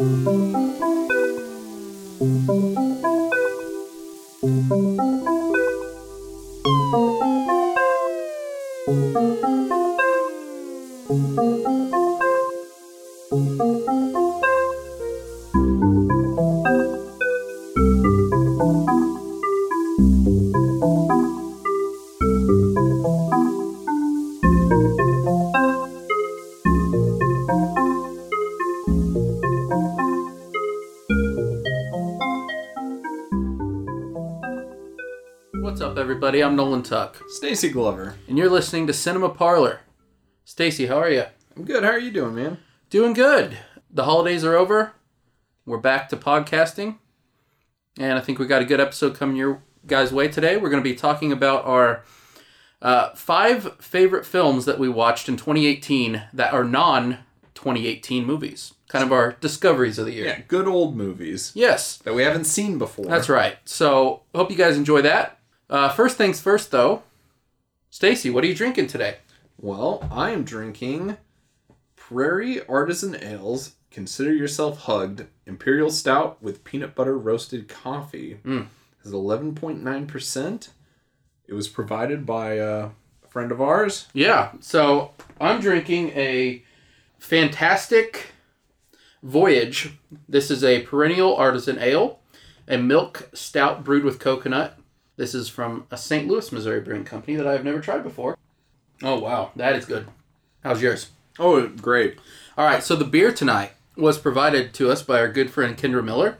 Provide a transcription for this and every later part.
What's everybody? I'm Nolan Tuck, Stacy Glover. and you're listening to Cinema Parlor. Stacy, how are you? I'm good. How are you doing, man? Doing good. The holidays are over. We're back to podcasting, and I think we got a good episode coming your guys' way today. We're going to be talking about our uh, five favorite films that we watched in 2018 that are non 2018 movies. Kind of our discoveries of the year. Yeah, good old movies Yes, that we haven't seen before. that's right. So, hope you guys enjoy that. Uh, first things first, though. Stacy, what are you drinking today? Well, I am drinking Prairie Artisan Ales. Consider yourself hugged. Imperial Stout with peanut butter roasted coffee. Mm. Is 11.9%. It was provided by uh, a friend of ours. Yeah, so I'm drinking a fantastic voyage. This is a perennial artisan ale, a milk stout brewed with coconut. This is from a St. Louis, Missouri brewing company that I've never tried before. Oh, wow, that is good. How's yours? Oh, great. All right, so the beer tonight was provided to us by our good friend Kendra Miller.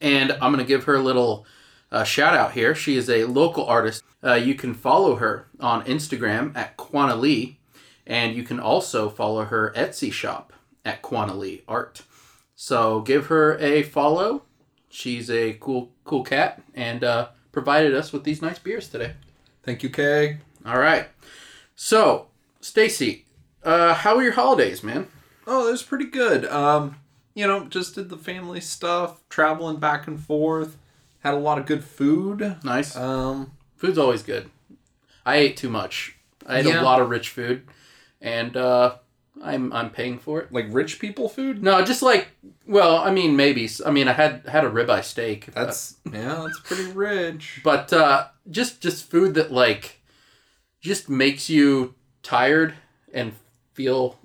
And I'm going to give her a little uh, shout out here. She is a local artist. Uh, you can follow her on Instagram at Quana Lee, and you can also follow her Etsy shop at Quana Lee Art. So give her a follow. She's a cool, cool cat, and uh, provided us with these nice beers today. Thank you, Kay. All right. So, Stacy, uh, how were your holidays, man? Oh, it was pretty good. Um, you know, just did the family stuff, traveling back and forth. Had a lot of good food. Nice. Um, Food's always good. I ate too much. I ate a lot of rich food, and uh, I'm I'm paying for it. like rich people food. No, just like well, I mean maybe. I mean I had had a ribeye steak. That's yeah, that's pretty rich. but uh, just just food that like just makes you tired and feel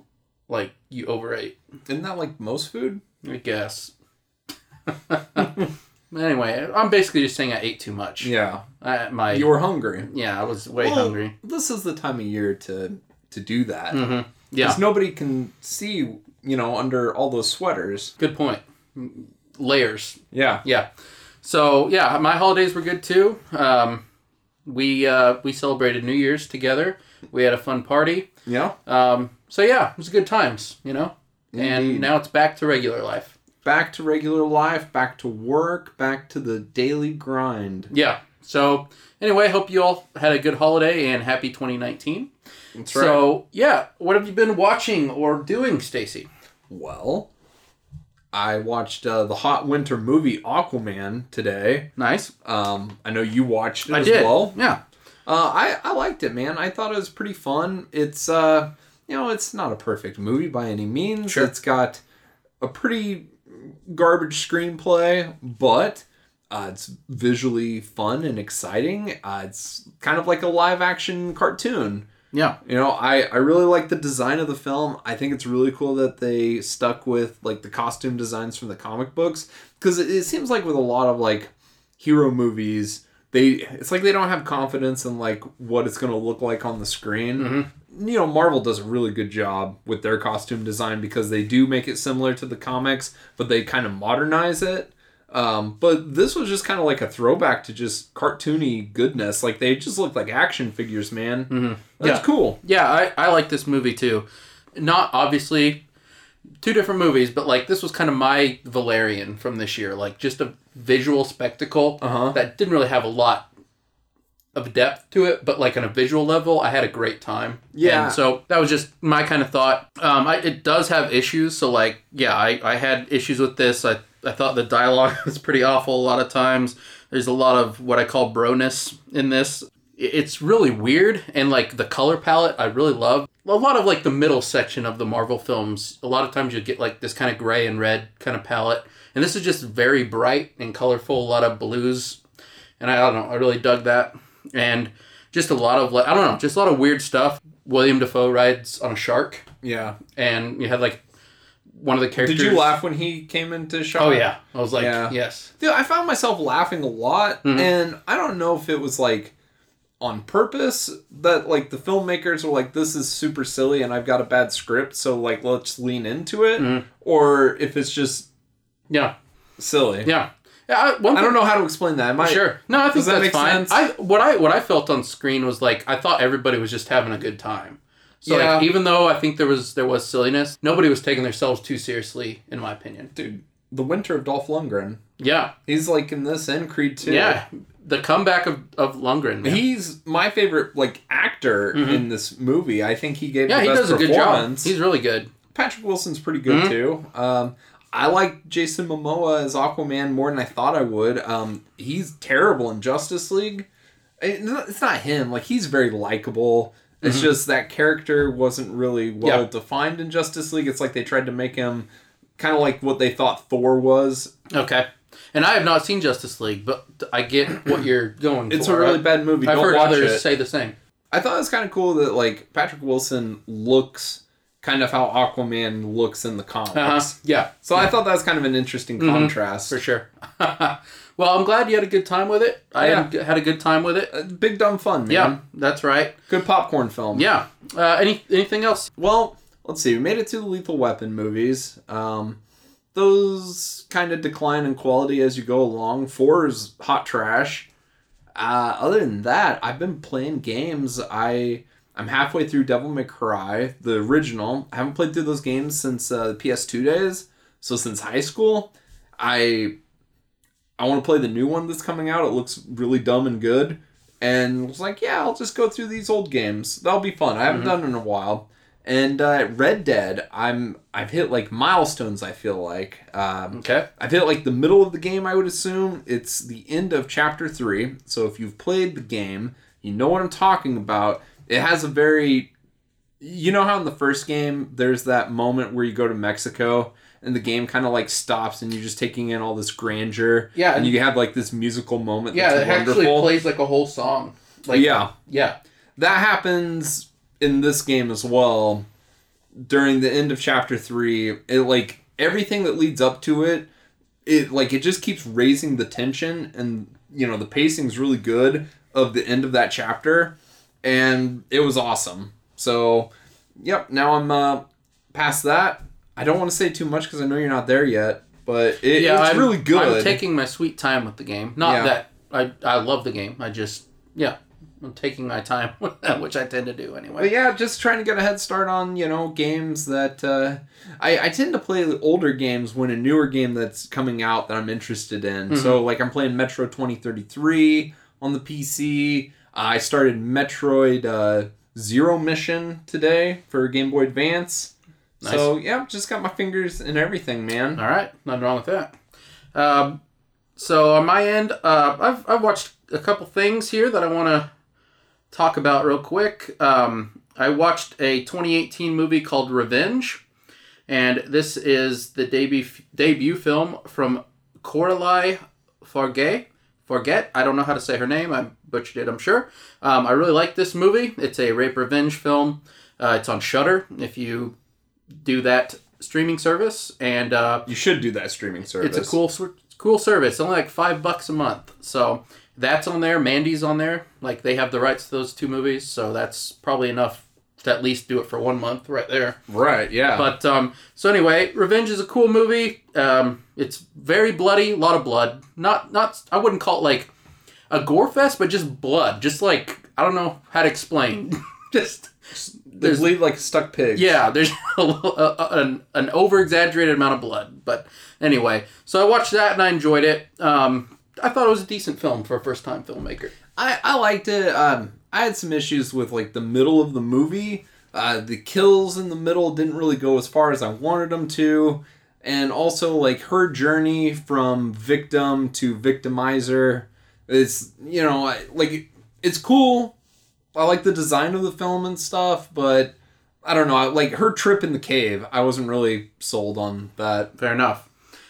like you overate. Isn't that like most food? I guess. anyway, I'm basically just saying I ate too much. Yeah, I, my you were hungry. yeah, I was way Well, hungry. This is the time of year to to do that. hmm Yeah. Because nobody can see, you know, under all those sweaters. Good point. Layers. Yeah. Yeah. So yeah, my holidays were good too. Um, we uh, we celebrated New Year's together. We had a fun party. Yeah. Um, so yeah, it was good times, you know. And now it's back to regular life. Back to regular life, back to work, back to the daily grind. Yeah. So anyway, hope you all had a good holiday and happy 2019. That's So yeah, what have you been watching or doing, Stacy? Well, I watched uh, the hot winter movie Aquaman today. Nice. Um, I know you watched it I as did. well. Yeah. Uh, I I liked it, man. I thought it was pretty fun. It's uh, you know, it's not a perfect movie by any means. Sure. It's got a pretty garbage screenplay, but uh, it's visually fun and exciting. Uh, it's kind of like a live action cartoon. Yeah. You know, I, I really like the design of the film. I think it's really cool that they stuck with like the costume designs from the comic books because it, it seems like with a lot of like hero movies, they it's like they don't have confidence in like what it's going to look like on the screen. Mhm. You know, Marvel does a really good job with their costume design because they do make it similar to the comics, but they kind of modernize it. Um, but this was just kind of like a throwback to just cartoony goodness. Like they just look like action figures, man. Mhm. That's Yeah. cool. Yeah, I, I like this movie too. Not obviously two different movies, but like this was kind of my Valerian from this year. Like just a visual spectacle Uh-huh. that didn't really have a lot of depth to it, but like on a visual level, I had a great time. Yeah. And so that was just my kind of thought. Um, I, it does have issues. So like, yeah, I, I had issues with this. I, I thought the dialogue was pretty awful a lot of times. There's a lot of what I call broness in this. It's really weird, and like the color palette, I really love. a lot of like the middle section of the Marvel films, a lot of times you get like this kind of gray and red kind of palette. And this is just very bright and colorful, a lot of blues. And I, I don't know, I really dug that. And just a lot of like I don't know, just a lot of weird stuff. William Dafoe rides on a shark Yeah. and you had like one of the characters Did you laugh when he came into shot? Oh yeah. I was like, Yeah. yes. Dude, I found myself laughing a lot, Mhm. and I don't know if it was like on purpose that like the filmmakers were like, "This is super silly," and I've got a bad script, so like let's lean into it, Mhm. or if it's just Yeah. silly. Yeah. Yeah, I, one I don't know how to explain that. Am I, Sure. No, I think that that's fine. sense? I what I what I felt on screen was like I thought everybody was just having a good time. So Yeah. like even though I think there was there was silliness, nobody was taking themselves too seriously, in my opinion. dude? The Winter of Dolph Lundgren. Yeah. He's like in this and Creed too. Yeah. The comeback of, of Lundgren. Man. He's my favorite like actor Mhm. in this movie. I think he gave yeah, the he does a good job. He's really good. Patrick Wilson's pretty good Mhm. too. Um, I like Jason Momoa as Aquaman more than I thought I would. Um, he's terrible in Justice League. It's not him. Like he's very likable. It's Mhm. just that character wasn't really well Yeah. defined in Justice League. It's like they tried to make him kind of like what they thought Thor was. Okay. And I have not seen Justice League, but I get what you're going It's for. a really I- bad movie. I've Don't heard others it. say the same. I thought it was kind of cool that like Patrick Wilson looks kind of how Aquaman looks in the comics. Uh-huh. Yeah, So I thought that was kind of an interesting Mhm. contrast. for sure. well, I'm glad you had a good time with it. I Yeah. had, had a good time with it. Uh, Big dumb fun, man. Yeah, that's right. Good popcorn film. Yeah. Uh, any anything else? Well, let's see. We made it to the Lethal Weapon movies. Um, those kind of decline in quality as you go along. Four is hot trash. Uh, other than that, I've been playing games. I I'm halfway through Devil May Cry, the original. I haven't played through those games since uh, the PS2 days. So since high school, I I want to play the new one that's coming out. It looks really dumb and good. And was like, yeah, I'll just go through these old games. That'll be fun. I haven't Mhm. done it in a while. And uh, Red Dead, I'm I've hit like milestones. I feel like um, Okay. I've hit like the middle of the game. I would assume it's the end of chapter three. So if you've played the game, you know what I'm talking about. It has a very, you know how in the first game there's that moment where you go to Mexico and the game kind of like stops and you're just taking in all this grandeur. Yeah, and you have like this musical moment. Yeah, it actually plays like a whole song. Like yeah, yeah. that happens in this game as well during the end of chapter 3 it like everything that leads up to it it like it just keeps raising the tension and you know the pacing's really good of the end of that chapter and it was awesome so yep now i'm uh past that i don't want to say too much because i know you're not there yet but it, yeah, it's I'm, really good I'm taking my sweet time with the game. Not Yeah. that I I love the game. I just yeah, I'm taking my time, which I tend to do anyway. But yeah, just trying to get a head start on you know games that uh, I I tend to play older games when a newer game that's coming out that I'm interested in. Mm-hmm. So like I'm playing Metro 2033 on the PC. I started Metroid uh, Zero Mission today for Game Boy Advance. Nice. So yeah, just got my fingers in everything, man. All right, nothing wrong with that. Um, so on my end, uh, I've I've watched a couple things here that I want to talk about real quick. Um, I watched a 2018 movie called Revenge, and this is the debut debut film from Coralie Forget. Forget. I don't know how to say her name. I butchered it. I'm sure. Um, I really like this movie. It's a rape revenge film. Uh, it's on Shudder. If you do that streaming service, and uh, You should do that streaming service. it's a cool cool service. It's only like five bucks a month. So that's on there. Mandy's on there. Like they have the rights to those two movies, so that's probably enough to at least do it for one month right there. right. Yeah. But um, so anyway, Revenge is a cool movie. Um, it's very bloody, a lot of blood. Not not I wouldn't call it like a gore fest, but just blood. Just like I don't know how to explain. just there's- bleed like stuck pigs. yeah, there's a, a, an, an over exaggerated amount of blood. But anyway, so I watched that and I enjoyed it. Um, I thought it was a decent film for a first time filmmaker. I, I liked it. Um, I had some issues with like the middle of the movie. Uh, the kills in the middle didn't really go as far as I wanted them to, and also like her journey from victim to victimizer. It's you know like it's cool. I like the design of the film and stuff, but I don't know. Like her trip in the cave, I wasn't really sold on that. Fair enough.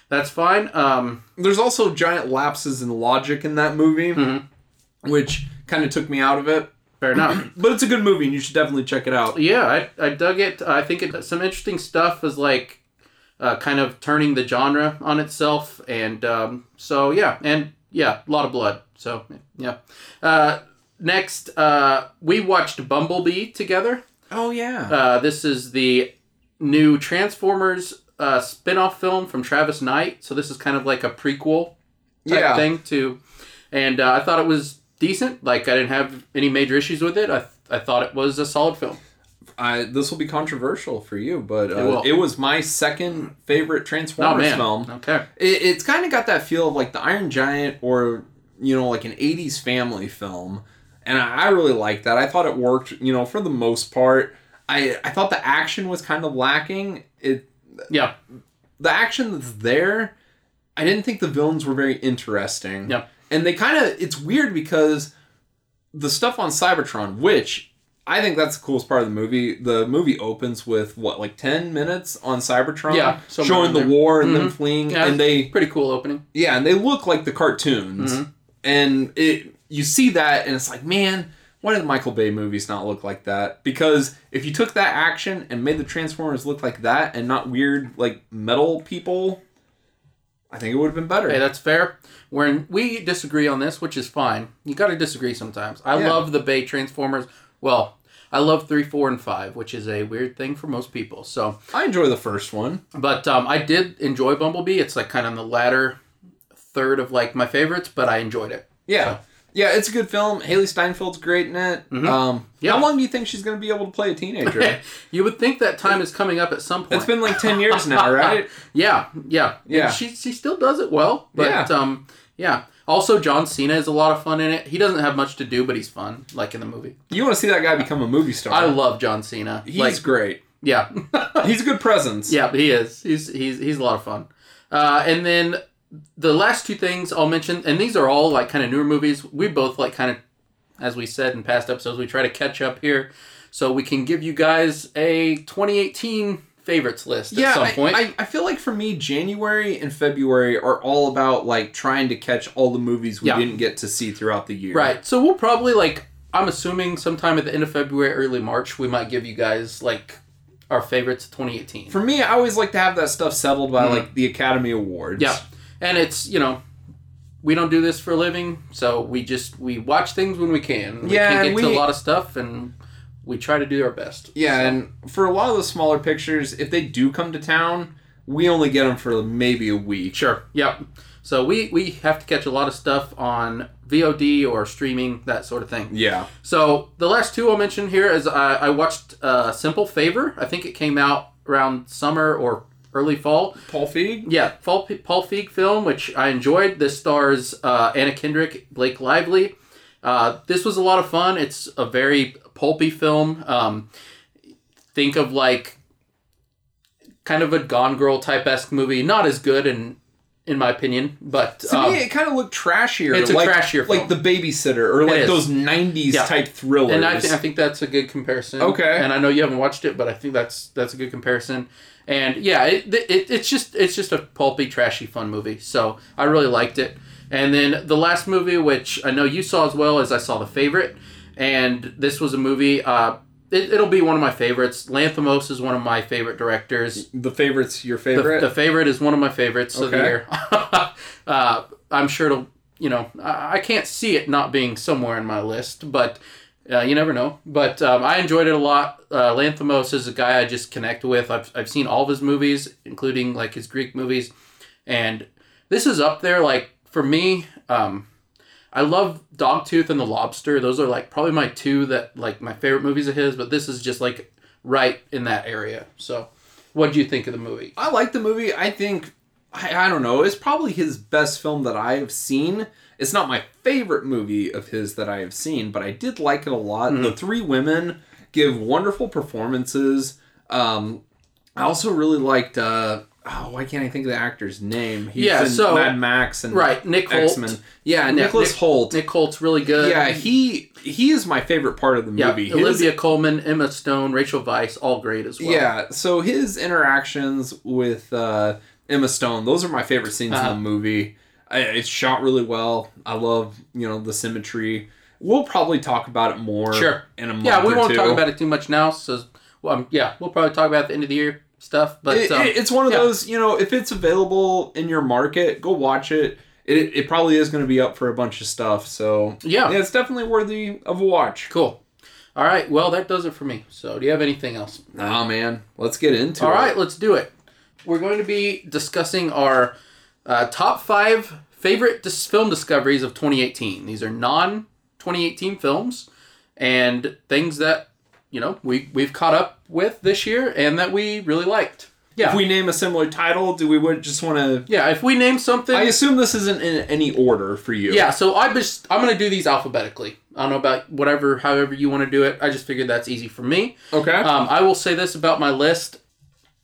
That's fine. Um, There's also giant lapses in logic in that movie, Mm-hmm. which kind of took me out of it. fair enough. But it's a good movie, and you should definitely check it out. yeah, I, I dug it. I think it some interesting stuff is like uh, kind of turning the genre on itself, and um, so yeah, and yeah, a lot of blood. So yeah. Uh, next, uh, we watched Bumblebee together. Oh yeah. Uh, this is the new Transformers uh, spin-off film from Travis Knight. So this is kind of like a prequel type Yeah. thing to, and uh, I thought it was decent. Like I didn't have any major issues with it. I I thought it was a solid film. I, this will be controversial for you, but uh, will. it, was my second favorite Oh Transformers man. film. Okay. It, it's kind of got that feel of like the Iron Giant or you know like an '80s family film, and I, I really liked that. I thought it worked, you know, for the most part. I I thought the action was kind of lacking. It Yeah. the action that's there, I didn't think the villains were very interesting. Yeah. And they kind of, it's weird because the stuff on Cybertron, which I think that's the coolest part of the movie. The movie opens with what, like 10 minutes on Cybertron? Yeah, Showing the war and them Mhm. fleeing. Yeah, and they, Pretty cool opening. yeah, and they look like the cartoons. Mhm. And it, you see that and it's like, man, why did Michael Bay movies not look like that? Because if you took that action and made the Transformers look like that and not weird like metal people, I think it would have been better. Hey, that's fair. When we disagree on this, which is fine. You got to disagree sometimes. I Yeah. love the Bay Transformers. Well, I love three, four, and five, which is a weird thing for most people. So, I enjoy the first one. but um, I did enjoy Bumblebee. It's like kind of in the latter third of like my favorites, but I enjoyed it. Yeah. Yeah, it's a good film. Hailee Steinfeld's great in it. Um, Mm-hmm. Yeah. How long do you think she's going to be able to play a teenager? you would think that time is coming up at some point. it's been like 10 years now, right? Yeah, yeah, Yeah. And she she still does it well, but Yeah. um, yeah. Also, John Cena is a lot of fun in it. He doesn't have much to do, but he's fun, like in the movie. You want to see that guy become a movie star. I love John Cena. He's like, great. yeah, He's a good presence. yeah, he is. He's he's he's a lot of fun. Uh, and then the last two things I'll mention, and these are all like kind of newer movies. We both like kind of, as we said in past episodes, we try to catch up here, so we can give you guys a 2018 favorites list Yeah, at some I, point. I, I feel like for me, January and February are all about like trying to catch all the movies we Yeah. didn't get to see throughout the year. Right. So we'll probably like I'm assuming sometime at the end of February, early March, we might give you guys like our favorites of 2018. For me, I always like to have that stuff settled by like the Academy Awards. Mm-hmm. yeah. And it's, you know, we don't do this for a living, so we just we watch things when we can. We Yeah, can't and get to a lot of stuff and we try to do our best. Yeah, So, and for a lot of the smaller pictures, if they do come to town, we only get them for maybe a week. sure. Yep. So we we have to catch a lot of stuff on VOD or streaming that sort of thing. Yeah. So the last two I'll mention here is I, I watched uh, Simple Favor. I think it came out around summer or early fall. Paul Feig? Yeah, Paul, Paul Feig film, which I enjoyed. This stars uh, Anna Kendrick, Blake Lively. Uh, this was a lot of fun. It's a very pulpy film. Um, think of like kind of a Gone Girl type esque movie. Not as good in in my opinion, but To um, me, it kind of looked trashier. It's a like, trashier Like. The Babysitter or like is. those 90s Yeah. type thrillers. and I, th- I think that's a good comparison. Okay. And I know you haven't watched it, but I think that's that's a good comparison. And yeah, it, it, it's just it's just a pulpy, trashy, fun movie. So I really liked it. And then the last movie, which I know you saw as well as I saw the favorite, and this was a movie. Uh, it, it'll be one of my favorites. Lanthimos is one of my favorite directors. the favorite's your favorite? the favorite is one of my favorites of the Okay. year. uh, I'm sure it'll, you know, I, I can't see it not being somewhere in my list, but uh, you never know. But um, I enjoyed it a lot. Uh, Lanthimos is a guy I just connect with. I've, I've seen all of his movies, including like his Greek movies, and this is up there. Like for me, um, I love Dogtooth and The Lobster. Those are like probably my two that like my favorite movies of his. But this is just like right in that area. So, what do you think of the movie? I like the movie. I think I, I don't know. It's probably his best film that I have seen. It's not my favorite movie of his that I have seen, but I did like it a lot. The three women give wonderful performances. Um, I also really liked. Uh, oh, why can't I think of the actor's name? He's Yeah, in so- Mad Max and Right, Nick Hoult. X Men. Yeah, Yeah, Nicholas Nick- Hoult. Nick Hoult's really good. yeah, he he is my favorite part of the yeah. movie. His- Olivia Colman, Emma Stone, Rachel Weisz, all great as well. Yeah, so his interactions with uh, Emma Stone, those are my favorite scenes Uh-huh. in the movie. I, it's shot really well. I love, you know, the symmetry. We'll probably talk about it more Sure. in a month Yeah, we won't two. talk about it too much now. So, well, um, yeah, we'll probably talk about it at the end of the year stuff. But It- um, it- it's one of yeah. those, you know, if it's available in your market, go watch it. It, it probably is going to be up for a bunch of stuff. So, Yeah. it's definitely worthy of a watch. cool. All right, well, that does it for me. So, do you have anything else? Oh, man. Let's get into All it. All right, let's do it. We're going to be discussing our uh, top five favorite dis- film discoveries of 2018. These are non 2018 films and things that you know we we've caught up with this year and that we really liked. Yeah, If we name a similar title, do we would just want to. yeah. If we name something, I assume this isn't in any order for you. yeah. So I just I'm gonna do these alphabetically. I don't know about whatever, however you want to do it. I just figured that's easy for me. Okay. Um, I will say this about my list.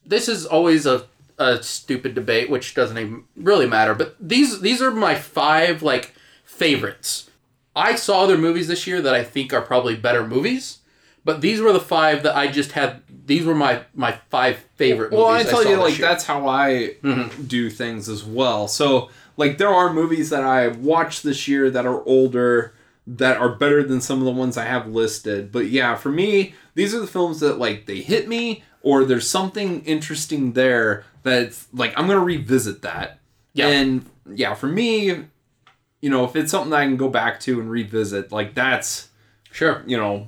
This is always a, a stupid debate, which doesn't even really matter. But these these are my five like favorites. I saw other movies this year that I think are probably better movies, but these were the five that I just had. These were my my five favorite. Well, I tell saw you, like year. that's how I Mm-hmm. do things as well. So, like, there are movies that I watched this year that are older that are better than some of the ones I have listed. But yeah, for me, these are the films that like they hit me, or there's something interesting there that's like I'm gonna revisit that. Yeah. And yeah, for me, you know, if it's something that I can go back to and revisit, like that's Sure. you know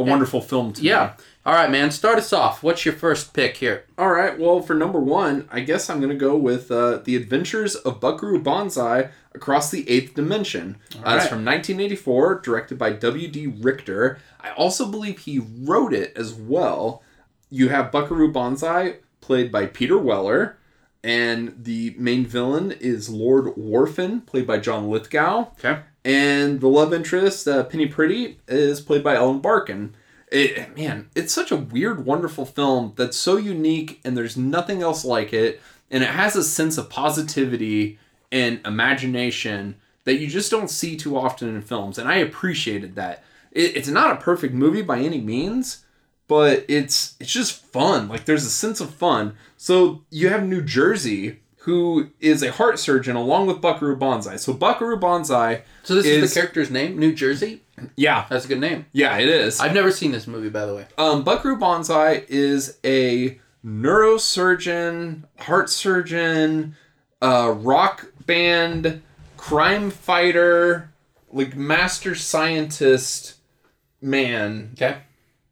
a wonderful film to me. Yeah. All right, man. Start us off. What's your first pick here? All right. Well, for number one, I guess I'm gonna go with uh, the Adventures of Buckaroo Banzai Across the Eighth Dimension. Uh, right. It's from 1984, directed by W.D. Richter. I also believe he wrote it as well. You have Buckaroo Banzai, played by Peter Weller, and the main villain is Lord Whorfin, played by John Lithgow. Okay. And the love interest, uh, Penny Priddy, is played by Ellen Barkin. It, man, it's such a weird, wonderful film that's so unique, and there's nothing else like it. And it has a sense of positivity and imagination that you just don't see too often in films. And I appreciated that. It, it's not a perfect movie by any means, but it's it's just fun. Like there's a sense of fun. So you have New Jersey, who is a heart surgeon along with Buckaroo Banzai. So Buckaroo Banzai So this is, Is- the character's name, New Jersey. yeah, That's a good name. yeah, it is. I've never seen this movie, by the way. Um, Buckaroo Banzai is a neurosurgeon, heart surgeon, uh, rock band, crime fighter, like master scientist man. Okay.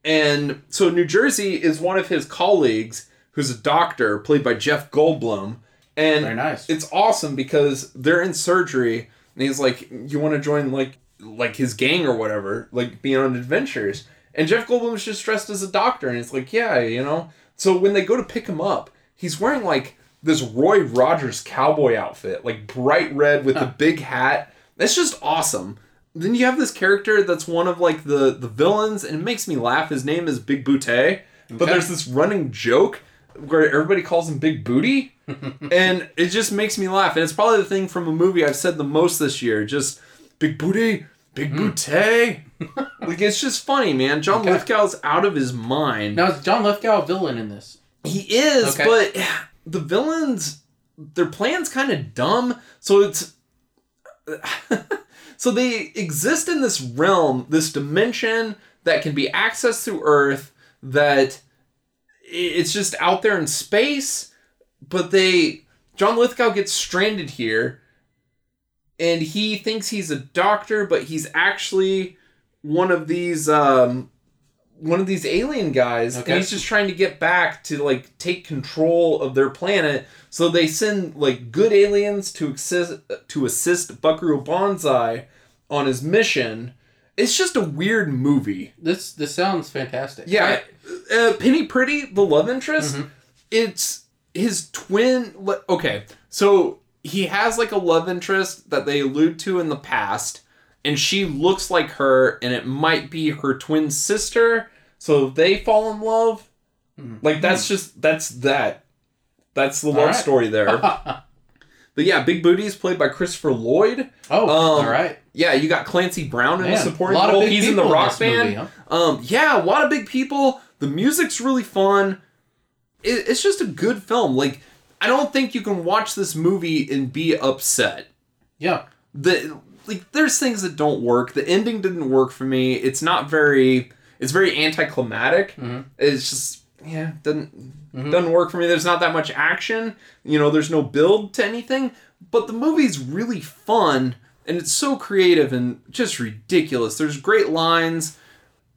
And so New Jersey is one of his colleagues who's a doctor, played by Jeff Goldblum. And Very nice. it's awesome because they're in surgery and he's like, You wanna join like like his gang or whatever, like being on adventures. And Jeff Goldblum Goldblum's just dressed as a doctor and it's like, Yeah, you know. So when they go to pick him up, he's wearing like this Roy Rogers cowboy outfit, like bright red with the big hat. That's just awesome. Then you have this character that's one of like the the villains, and it makes me laugh. His name is Big Booty, but there's this running joke where everybody calls him Big Booty, and it just makes me laugh. And it's probably the thing from a movie I've said the most this year. Just Big Booty, Big hmm. Booty. like it's just funny, man. John Okay. Lithgow's out of his mind. Now is John Lithgow a villain in this? He is, Okay. but the villains, their plan's kind of dumb. So it's. so they exist in this realm, this dimension that can be accessed through Earth, that it's just out there in space, but they. John Lithgow gets stranded here, and he thinks he's a doctor, but he's actually one of these um, one of these alien guys, Okay. and he's just trying to get back to like take control of their planet. So they send like good aliens to assist to assist Buckaroo Banzai on his mission. It's just a weird movie. This this sounds fantastic. Yeah, uh, Penny Priddy, the love interest, Mhm. it's his twin. Okay, so he has like a love interest that they allude to in the past, and she looks like her, and it might be her twin sister. So they fall in love. Mhm. Like that's just that's that. That's the love right. story there. but yeah, Big Booty is played by Christopher Lloyd. Oh, Um, all right. Yeah, you got Clancy Brown in the Man, supporting a lot of role. He's in the in rock this band. movie, huh? Um, yeah, a lot of big people. The music's really fun. It, it's just a good film. Like, I don't think you can watch this movie and be upset. Yeah. The like, there's things that don't work. The ending didn't work for me. It's not very. It's very anticlimactic. Mm-hmm. It's just yeah, doesn't Mm-hmm. doesn't work for me. There's not that much action. You know, there's no build to anything. But the movie's really fun and it's so creative and just ridiculous. There's great lines.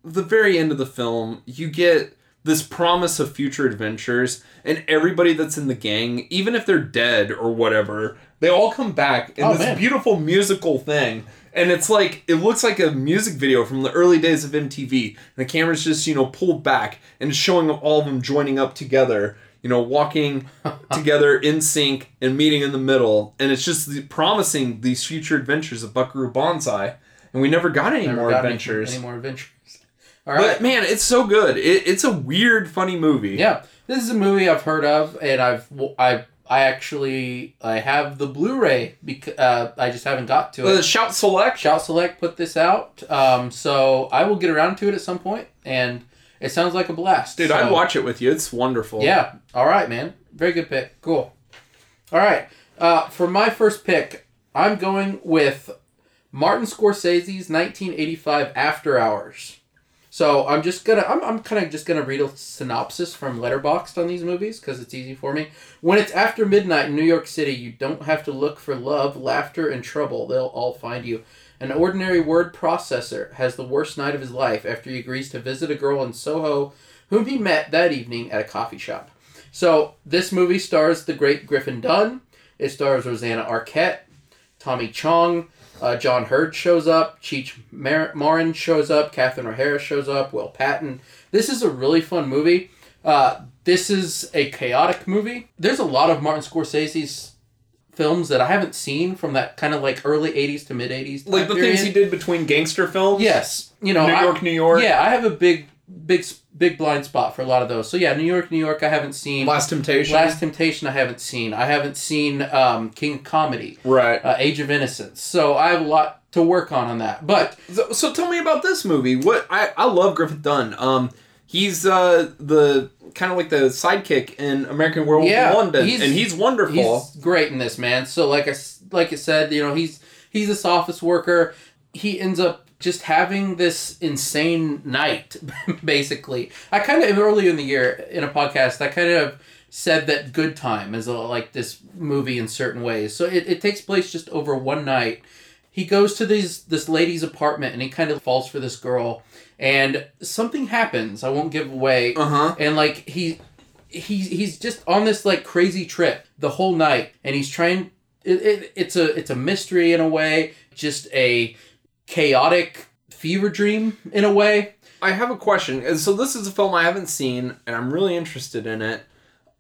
The very end of the film, you get this promise of future adventures, and everybody that's in the gang, even if they're dead or whatever, they all come back in Oh, this man. beautiful musical thing. And it's like it looks like a music video from the early days of MTV. And the camera's just, you know, pulled back and showing all of them joining up together, you know, walking together in sync and meeting in the middle. And it's just the, promising these future adventures of Buckaroo Banzai. And we never got any Never more got any- adventures. Any, more adventures. All right. But man, it's so good. It, it's a weird, funny movie. Yeah, this is a movie I've heard of, and I've I I actually I have the Blu-ray because uh, I just haven't got to it. Shout Select. Shout Select put this out, um, so I will get around to it at some point, and it sounds like a blast. Dude, so, I'd watch it with you. It's wonderful. Yeah. All right, man. Very good pick. Cool. All right. Uh, for my first pick, I'm going with Martin Scorsese's 1985 After Hours. So I'm just gonna I'm, I'm kind of just gonna read a synopsis from Letterboxd on these movies because it's easy for me. When it's after midnight in New York City, you don't have to look for love, laughter, and trouble. They'll all find you. An ordinary word processor has the worst night of his life after he agrees to visit a girl in Soho whom he met that evening at a coffee shop. So this movie stars the great Griffin Dunne. It stars Rosanna Arquette, Tommy Chong, uh, John Heard shows up, Cheech Mar- Marin shows up, Catherine O'Hara shows up, Will Patton. This is a really fun movie. Uh, this is a chaotic movie. There's a lot of Martin Scorsese's films that I haven't seen from that kind of like early 80s to mid 80s. Like the things he did between gangster films. Yes. You know, New I- York, New York. yeah, I have a big, big, big blind spot for a lot of those. So yeah, New York, New York, I haven't seen. Last Temptation. Last Temptation, I haven't seen. I haven't seen um, King of Comedy, right. uh, Age of Innocence. So I have a lot to work on on that. But So, so tell me about this movie. What I I love Griffith Dunne. Um, he's uh the kind of like the sidekick in American Werewolf Yeah, in London, he's- and he's wonderful. he's great in this man. So like I like I said, you know, he's he's this office worker. He ends up just having this insane night, basically. I kind of earlier in the year in a podcast, I kind of said that Good Time is a, like this movie in certain ways. So it, it takes place just over one night. He goes to these this lady's apartment and he kind of falls for this girl, and something happens. I won't give away uh huh. and like he he's he's just on this like crazy trip the whole night and he's trying it, it, it's a it's a mystery in a way just a chaotic fever dream in a way I have a question. And So this is a film I haven't seen, and I'm really interested in it.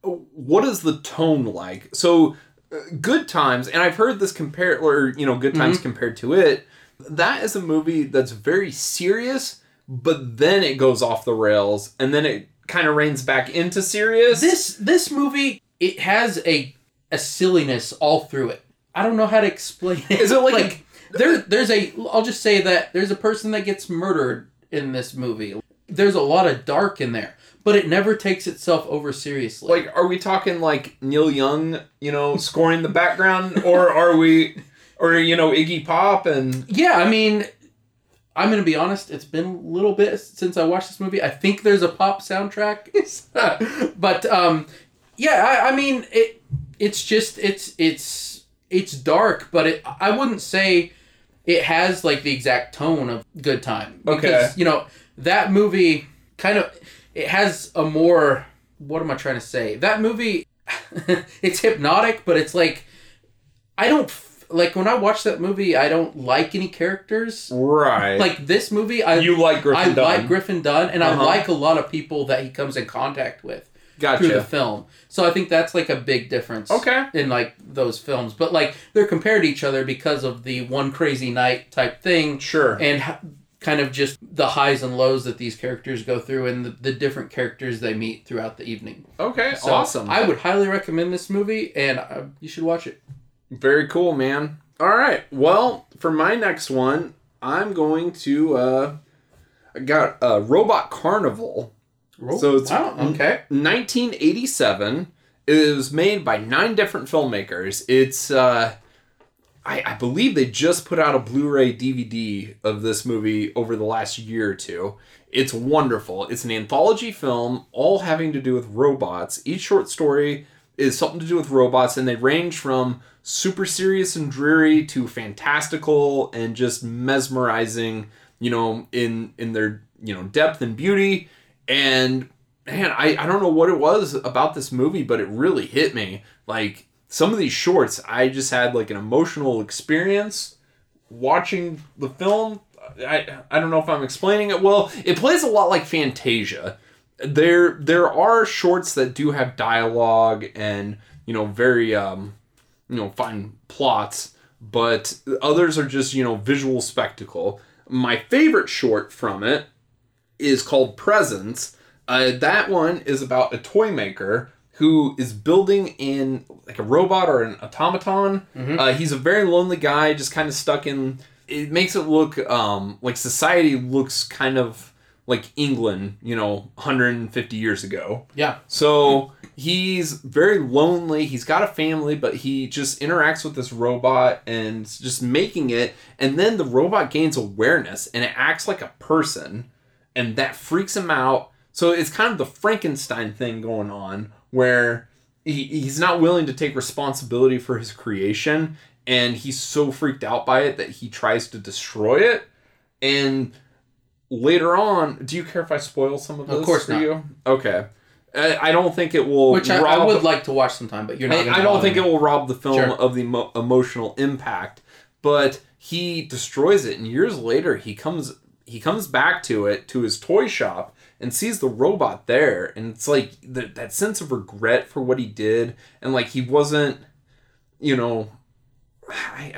What is the tone like? So, uh, Good Times, and I've heard this compared, or you know, Good Times compared to it. That is a movie that's very serious, but then it goes off the rails, and then it kind of reins back into serious. this this movie it has a a silliness all through it i don't know how to explain it Is it like there there's a i'll just say that there's a person that gets murdered in this movie there's a lot of dark in there but it never takes itself over seriously like, are we talking like Neil Young, you know, scoring the background, or are we, or you know, Iggy Pop and Yeah, I mean, I'm gonna be honest. It's been a little bit since I watched this movie. I think there's a pop soundtrack, but um, yeah, I, I mean, it. It's just it's it's it's dark, but it. I wouldn't say it has like the exact tone of Good Time because Okay. you know that movie kind of it has a more. What am I trying to say? That movie, it's hypnotic, but it's like I don't like when I watch that movie. I don't like any characters. right? Like this movie, I you like I Griffin Dunne? like Griffin Dunne, and Uh-huh. I like a lot of people that he comes in contact with through the film. So I think that's like a big difference. Okay. In like those films, but like they're compared to each other because of the one crazy night type thing, Sure. and kind of just the highs and lows that these characters go through and the, the different characters they meet throughout the evening. Okay, So awesome. I would highly recommend this movie, and uh, you should watch it. Very cool, man. All right. Well, for my next one, I'm going to uh I got uh, Robot Carnival. So it's- wow, okay. 1987. It was made by nine different filmmakers. It's uh I, I believe they just put out a Blu-ray DVD of this movie over the last year or two. It's wonderful. It's an anthology film, all having to do with robots. Each short story is something to do with robots, and they range from super serious and dreary to fantastical and just mesmerizing. You know, in in their you know depth and beauty. And man, I, I don't know what it was about this movie, but it really hit me. Like some of these shorts, I just had like an emotional experience watching the film. I, I don't know if I'm explaining it well. It plays a lot like Fantasia. There there are shorts that do have dialogue and you know very um you know fine plots, but others are just you know visual spectacle. My favorite short from it is called Presence. Uh, that one is about a toy maker who is building in like a robot or an automaton. Uh, he's a very lonely guy, just kind of stuck in. It makes it look um, like society looks kind of like England, you know, 150 years ago. Yeah. So he's very lonely. He's got a family, but he just interacts with this robot and just making it. And then the robot gains awareness and it acts like a person, and that freaks him out. So it's kind of the Frankenstein thing going on where he, he's not willing to take responsibility for his creation and he's so freaked out by it that he tries to destroy it. And later on, do you care if I spoil some of this Of course for not. you? Okay. I don't think it will. Which I, I would like to watch sometime, but you're not. I, I don't think me. it will rob the film Sure. of the emo- emotional impact, but he destroys it, and years later he comes he comes back to it to his toy shop and sees the robot there, and it's like the, that sense of regret for what he did, and like he wasn't, you know,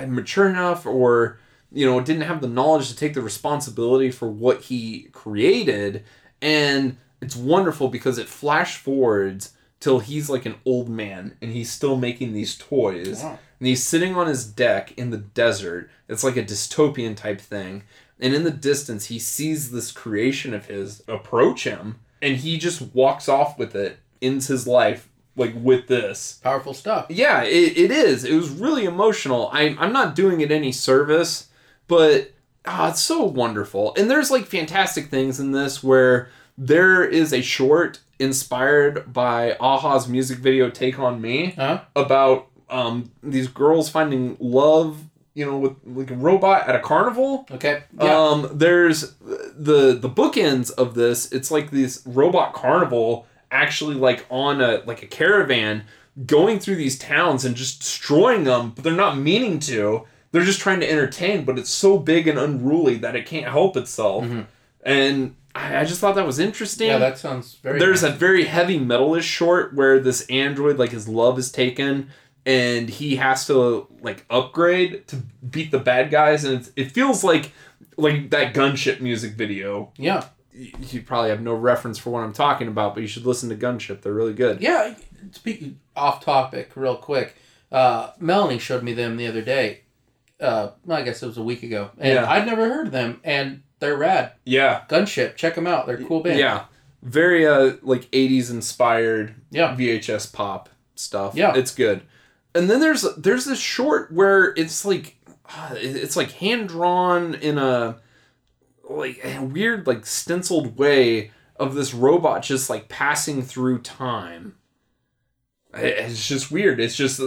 mature enough or you know didn't have the knowledge to take the responsibility for what he created and it's wonderful because it flash forwards till he's like an old man and he's still making these toys Wow. and he's sitting on his deck in the desert it's like a dystopian type thing and in the distance he sees this creation of his approach him and he just walks off with it ends his life like with this powerful stuff. yeah, it, it is. It was really emotional. I, I'm not doing it any service, but ah, it's so wonderful. And there's like fantastic things in this where there is a short inspired by a-ha's music video "Take on Me" Huh? about um, these girls finding love, you know, with like a robot at a carnival. Okay. Yeah. Um, there's the the bookends of this. It's like this robot carnival actually like on a like a caravan going through these towns and just destroying them, but they're not meaning to. They're just trying to entertain, but it's so big and unruly that it can't help itself. And I, I just thought that was interesting. yeah, that sounds very. There's nice. a very heavy metalish short where this android, like his love is taken, and he has to like upgrade to beat the bad guys, and it's, it feels like like that gunship music video. yeah. You probably have no reference for what I'm talking about, but you should listen to Gunship. They're really good. Yeah. Speaking off topic, real quick. Uh, Melanie showed me them the other day. Uh, I guess it was a week ago, and Yeah. I'd never heard of them, and they're rad. Yeah, Gunship, check them out. They're cool band. yeah, very uh like '80s inspired Yeah. VHS pop stuff. Yeah. it's good. And then there's there's this short where it's like uh, it's like hand drawn in a like a weird like stenciled way of this robot just like passing through time. It's just weird. It's just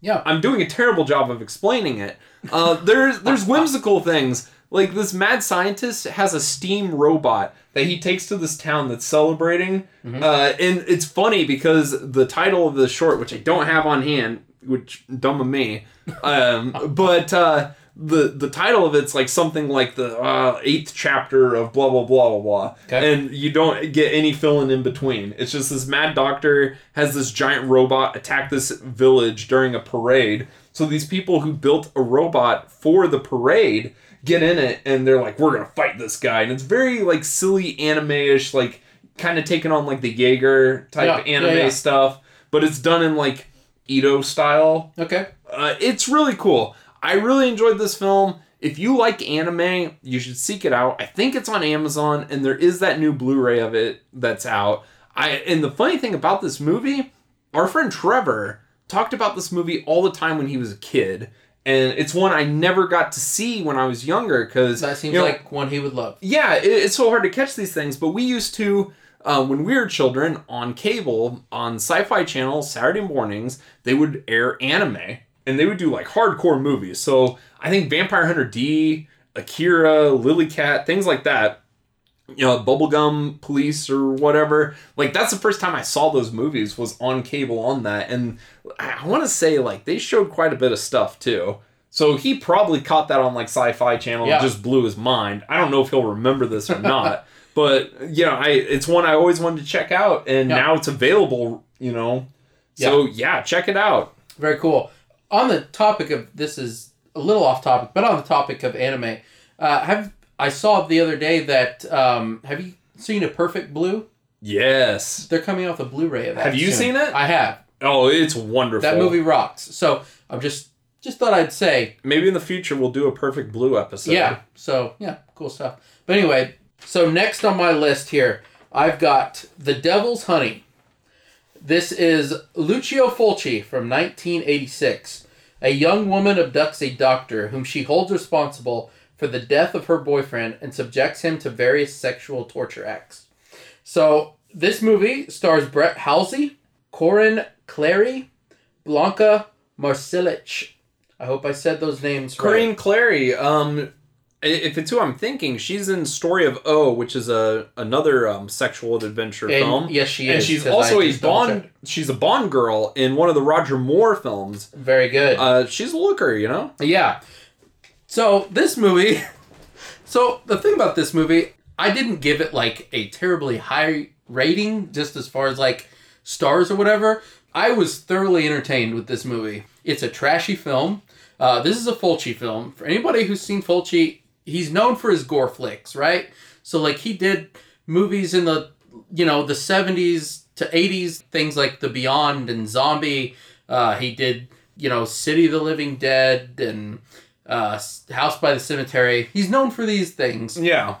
Yeah. I'm doing a terrible job of explaining it. Uh, there's there's whimsical things like this mad scientist has a steam robot that he takes to this town that's celebrating, uh, and it's funny because the title of the short, which I don't have on hand, which dumb of me, um, but uh, the the title of it's like something like the uh, eighth chapter of blah blah blah blah blah, Okay. and you don't get any filling in between. It's just this mad doctor has this giant robot attack this village during a parade. So these people who built a robot for the parade get in it and they're like, we're gonna fight this guy, and it's very like silly anime-ish, like kind of taking on like the Jaeger type Yeah, anime yeah, yeah. stuff, but it's done in like Edo style. Okay. Uh, it's really cool. I really enjoyed this film. If you like anime, you should seek it out. I think it's on Amazon, and there is that new Blu-ray of it that's out. I and the funny thing about this movie, our friend Trevor talked about this movie all the time when he was a kid, and it's one I never got to see when I was younger because That seems you know, like one he would love. yeah, it, it's so hard to catch these things, but we used to, uh, when we were children, on cable, on Sci Fi Channel, Saturday mornings, they would air anime. And they would do like hardcore movies. So I think Vampire Hunter D, Akira, Lily Cat, things like that. You know, Bubblegum Police or whatever. Like that's the first time I saw those movies was on cable on that. And I want to say like they showed quite a bit of stuff too. So he probably caught that on like Sci-Fi Channel Yeah. and just blew his mind. I don't know if he'll remember this or not, but you know, I it's one I always wanted to check out, and Yeah. now it's available. You know, so yeah, check it out. Very cool. On the topic of this is a little off topic, but on the topic of anime, uh, have I saw the other day that um, have you seen a Perfect Blue? Yes. They're coming out with a Blu-ray of that. Have you soon. seen it? I have. Oh, it's wonderful. That movie rocks. So I'm just just thought I'd say Maybe in the future we'll do a Perfect Blue episode. yeah. So yeah, cool stuff. But anyway, so next on my list here, I've got The Devil's Honey. This is Lucio Fulci from 1986. A young woman abducts a doctor whom she holds responsible for the death of her boyfriend and subjects him to various sexual torture acts. So this movie stars Brett Halsey, Corinne Cléry, Blanca Marcelic. I hope I said those names right. Corinne Cléry. Um, if it's who I'm thinking, she's in Story of O, which is a another um, sexual adventure And film. yes, she is. and she's also I a Bond. She's a Bond girl in one of the Roger Moore films. Very good. Uh, she's a looker, you know. yeah. So this movie. So the thing about this movie, I didn't give it like a terribly high rating, just as far as like stars or whatever. I was thoroughly entertained with this movie. It's a trashy film. Uh, this is a Fulci film. For anybody who's seen Fulci, he's known for his gore flicks, right? So like he did movies in the you know the 70s to 80s, things like The Beyond and Zombie. Uh, he did you know City of the Living Dead and uh, House by the Cemetery. He's known for these things. Yeah.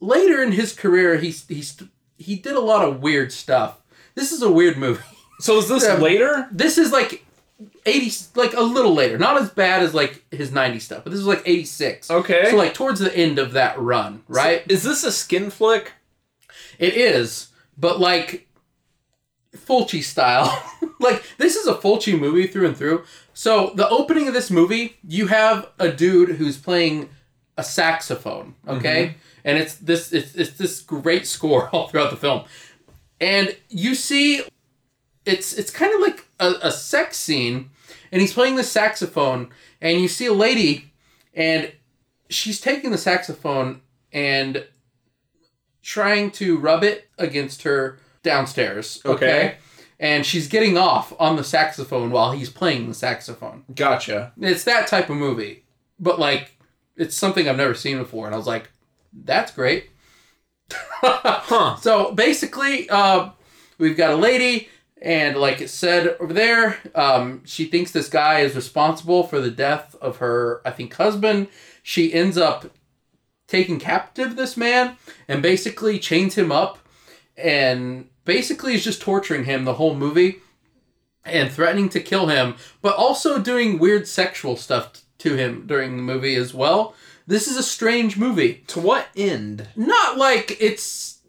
Later in his career, he's he's he did a lot of weird stuff. This is a weird movie. So is this Yeah. later? This is like 80 like a little later. Not as bad as like his 90 stuff, but this is like 86. Okay. So like towards the end of that run, right? is this a skin flick? It is, but like Fulci style. like this is a Fulci movie through and through. So the opening of this movie, you have a dude who's playing a saxophone, okay? Mm-hmm. And it's this it's, it's this great score all throughout the film. And you see it's it's kind of like a, a sex scene and he's playing the saxophone and you see a lady and she's taking the saxophone and trying to rub it against her downstairs. Okay. Okay. And she's getting off on the saxophone while he's playing the saxophone. Gotcha. It's that type of movie. But like it's something I've never seen before and I was like, that's great. Huh. So basically, uh, we've got a lady, and like it said over there, um, she thinks this guy is responsible for the death of her, I think, husband. She ends up taking captive this man and basically chains him up and basically is just torturing him the whole movie and threatening to kill him, but also doing weird sexual stuff to him during the movie as well. This is a strange movie To what end? not like it's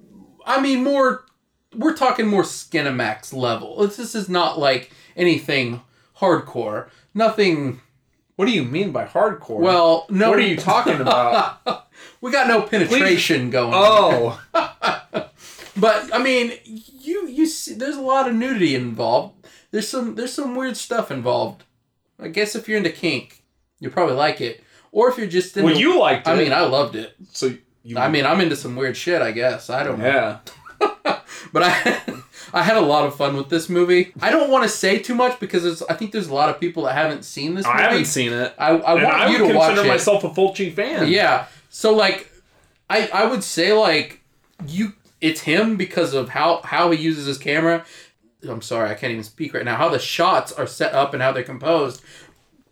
i mean more we're talking more skinamax level It's- this is not like anything hardcore nothing What do you mean by hardcore? well no what are you talking about? we got no penetration going oh. but i mean you you see there's a lot of nudity involved there's some there's some weird stuff involved i guess if you're into kink you'll probably like it or if you're just into Well, you liked it. i mean i loved it so you. i mean i'm into some weird shit i guess i don't know yeah. but I, I had a lot of fun with this movie. I don't want to say too much because it's, I think there's a lot of people that haven't seen this movie. I haven't seen it. I, I want I you to watch consider it. myself a Fulci fan. Yeah. So like, I I would say like you it's him because of how how he uses his camera. I'm sorry, I can't even speak right now. How the shots are set up and how they're composed.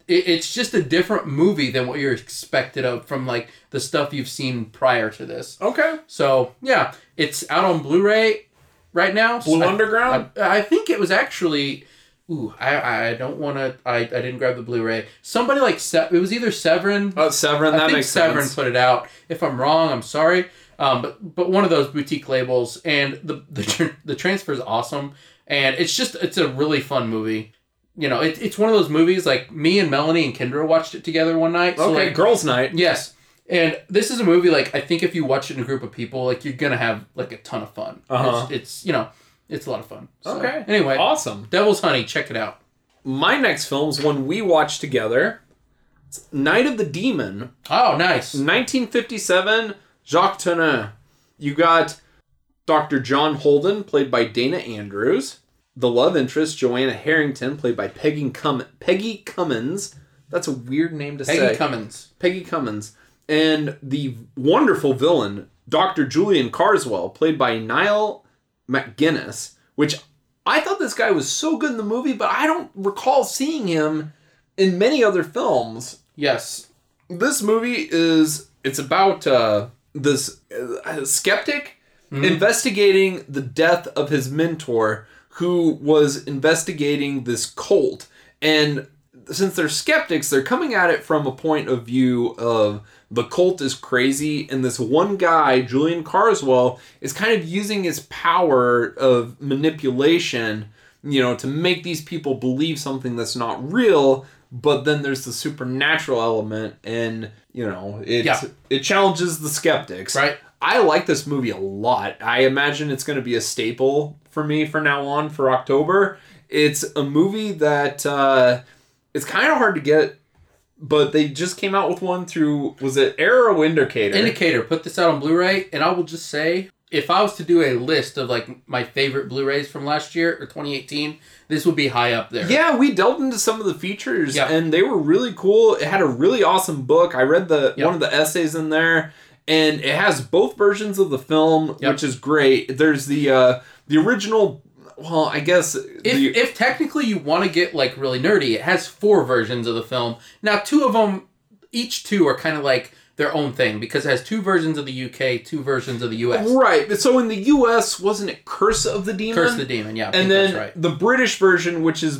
It, it's just a different movie than what you're expected of from like the stuff you've seen prior to this. Okay. So yeah, it's out on Blu-ray right now. Blue I- Underground? I, I think it was actually. Ooh, I I don't want to. I, I didn't grab the Blu-ray. Somebody like Se- it was either Severin Oh, Severin. That I think makes Severin sense. put it out. If I'm wrong, I'm sorry. Um, but but one of those boutique labels, and the the the transfer is awesome, and it's just it's a really fun movie. You know, it, it's one of those movies like me and Melanie and Kendra watched it together one night. So Okay, like, girls' night. yes, and this is a movie like I think if you watch it in a group of people, like you're gonna have like a ton of fun. Uh-huh. It's, it's you know it's a lot of fun. So, Okay. Anyway, Awesome. Devil's Honey, check it out. My next film's one we watched together. It's Night of the Demon, Oh, nice. 1957. Jacques Tourneur. You got Dr. John Holden, played by Dana Andrews. The love interest, Joanna Harrington, played by Peggy, Cum- Peggy Cummins. That's a weird name to Peggy say. Cummins. Peggy Cummins. And the wonderful villain, Dr. Julian Carswell, played by Niall MacGinnis, which I thought this guy was so good in the movie, but I don't recall seeing him in many other films. Yes. This movie is it's about uh, this uh, skeptic investigating the death of his mentor who was investigating this cult. And since they're skeptics they're coming at it from a point of view of the cult is crazy. And this one guy Julian Carswell is kind of using his power of manipulation you know to make these people believe something that's not real but then there's the supernatural element and you know it Yeah. it challenges the skeptics Right. I like this movie a lot. I imagine it's going to be a staple for me from now on for October. It's a movie that uh, it's kind of hard to get, but they just came out with one through was it Arrow Indicator? Indicator put this out on Blu-ray, and I will just say, if I was to do a list of like my favorite Blu-rays from last year or 2018, this would be high up there. yeah, we delved into some of the features Yeah. and they were really cool. It had a really awesome book. I read the Yep. one of the essays in there and it has both versions of the film, Yep. which is great. There's the uh the original well, I guess If, the, if technically you want to get like really nerdy, it has four versions of the film. Now, two of them, each two are kind of like their own thing because it has two versions of the UK, two versions of the US. Right. but So in the U.S., wasn't it Curse of the Demon? Curse of the Demon, yeah, and then right. the British version, which is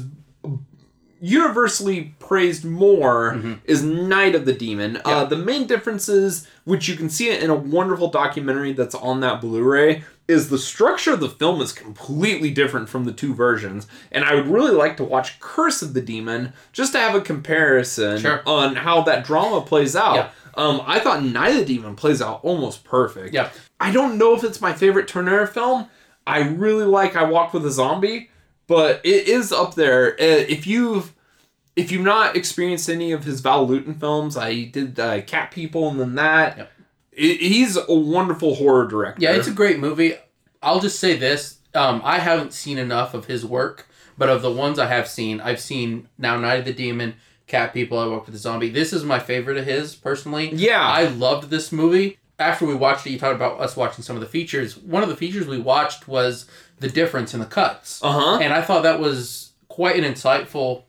universally praised more, Mm-hmm. is Night of the Demon. Uh, the main differences, which you can see it in a wonderful documentary that's on that Blu-ray, is the structure of the film is completely different from the two versions. And I would really like to watch Curse of the Demon just to have a comparison Sure. on how that drama plays out. Yeah. Um, I thought Night of the Demon plays out almost perfect. Yeah. I don't know if it's my favorite Tourneur film. I really like I Walked with a Zombie, but it is up there. Uh, If you've if you've not experienced any of his Val Lewton films, I did uh, Cat People and then that. Yep. I- he's a wonderful horror director. Yeah, it's a great movie. I'll just say this: um, I haven't seen enough of his work, but of the ones I have seen, I've seen now Night of the Demon, Cat People, I Walk with the Zombie. This is my favorite of his personally. Yeah. I loved this movie. After we watched it, you talked about us watching some of the features. One of the features we watched was the difference in the cuts, uh huh. and I thought that was quite an insightful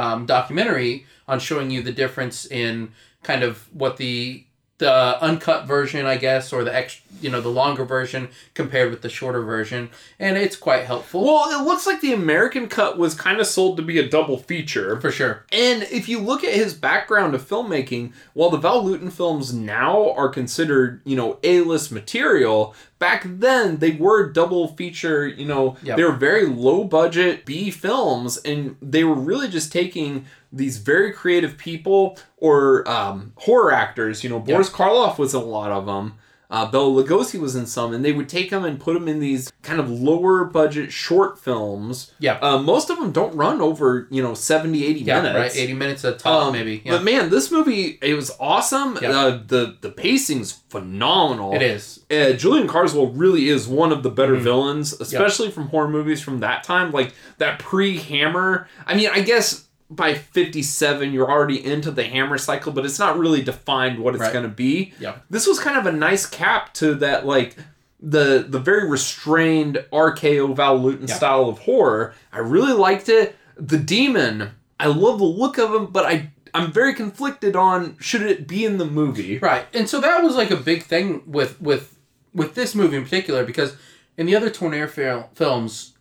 um, documentary on showing you the difference in kind of what the the uncut version, I guess, or the ex, you know, the longer version compared with the shorter version, and it's quite helpful Well, it looks like the American cut was kind of sold to be a double feature. for sure. And if you look at his background of filmmaking, while the Val Lewton films now are considered, you know, A-list material, back then they were double feature, you know, Yep. they were very low budget B films and they were really just taking these very creative people or um, horror actors, you know, Boris Karloff was in a lot of them. Uh, Bela Lugosi was in some, and they would take them and put them in these kind of lower budget short films. Yeah. Uh, most of them don't run over, you know, 70, 80 Yeah, minutes. right. Eighty minutes a top, Um, maybe. Yeah, But man, this movie it was awesome. Yeah. Uh, the the pacing's phenomenal. it is. Uh, Julian Carswell really is one of the better Mhm. villains, especially from horror movies from that time. Like that pre Hammer. I mean, I guess by fifty seven you're already into the Hammer cycle, but it's not really defined what it's Right. going to be. Yeah. This was kind of a nice cap to that, like the the very restrained RKO Val Lewton Yeah. style of horror. I really liked it. The demon, I love the look of him, but I I'm very conflicted on should it be in the movie. Right, and so that was like a big thing with with with this movie in particular because in the other fil- films,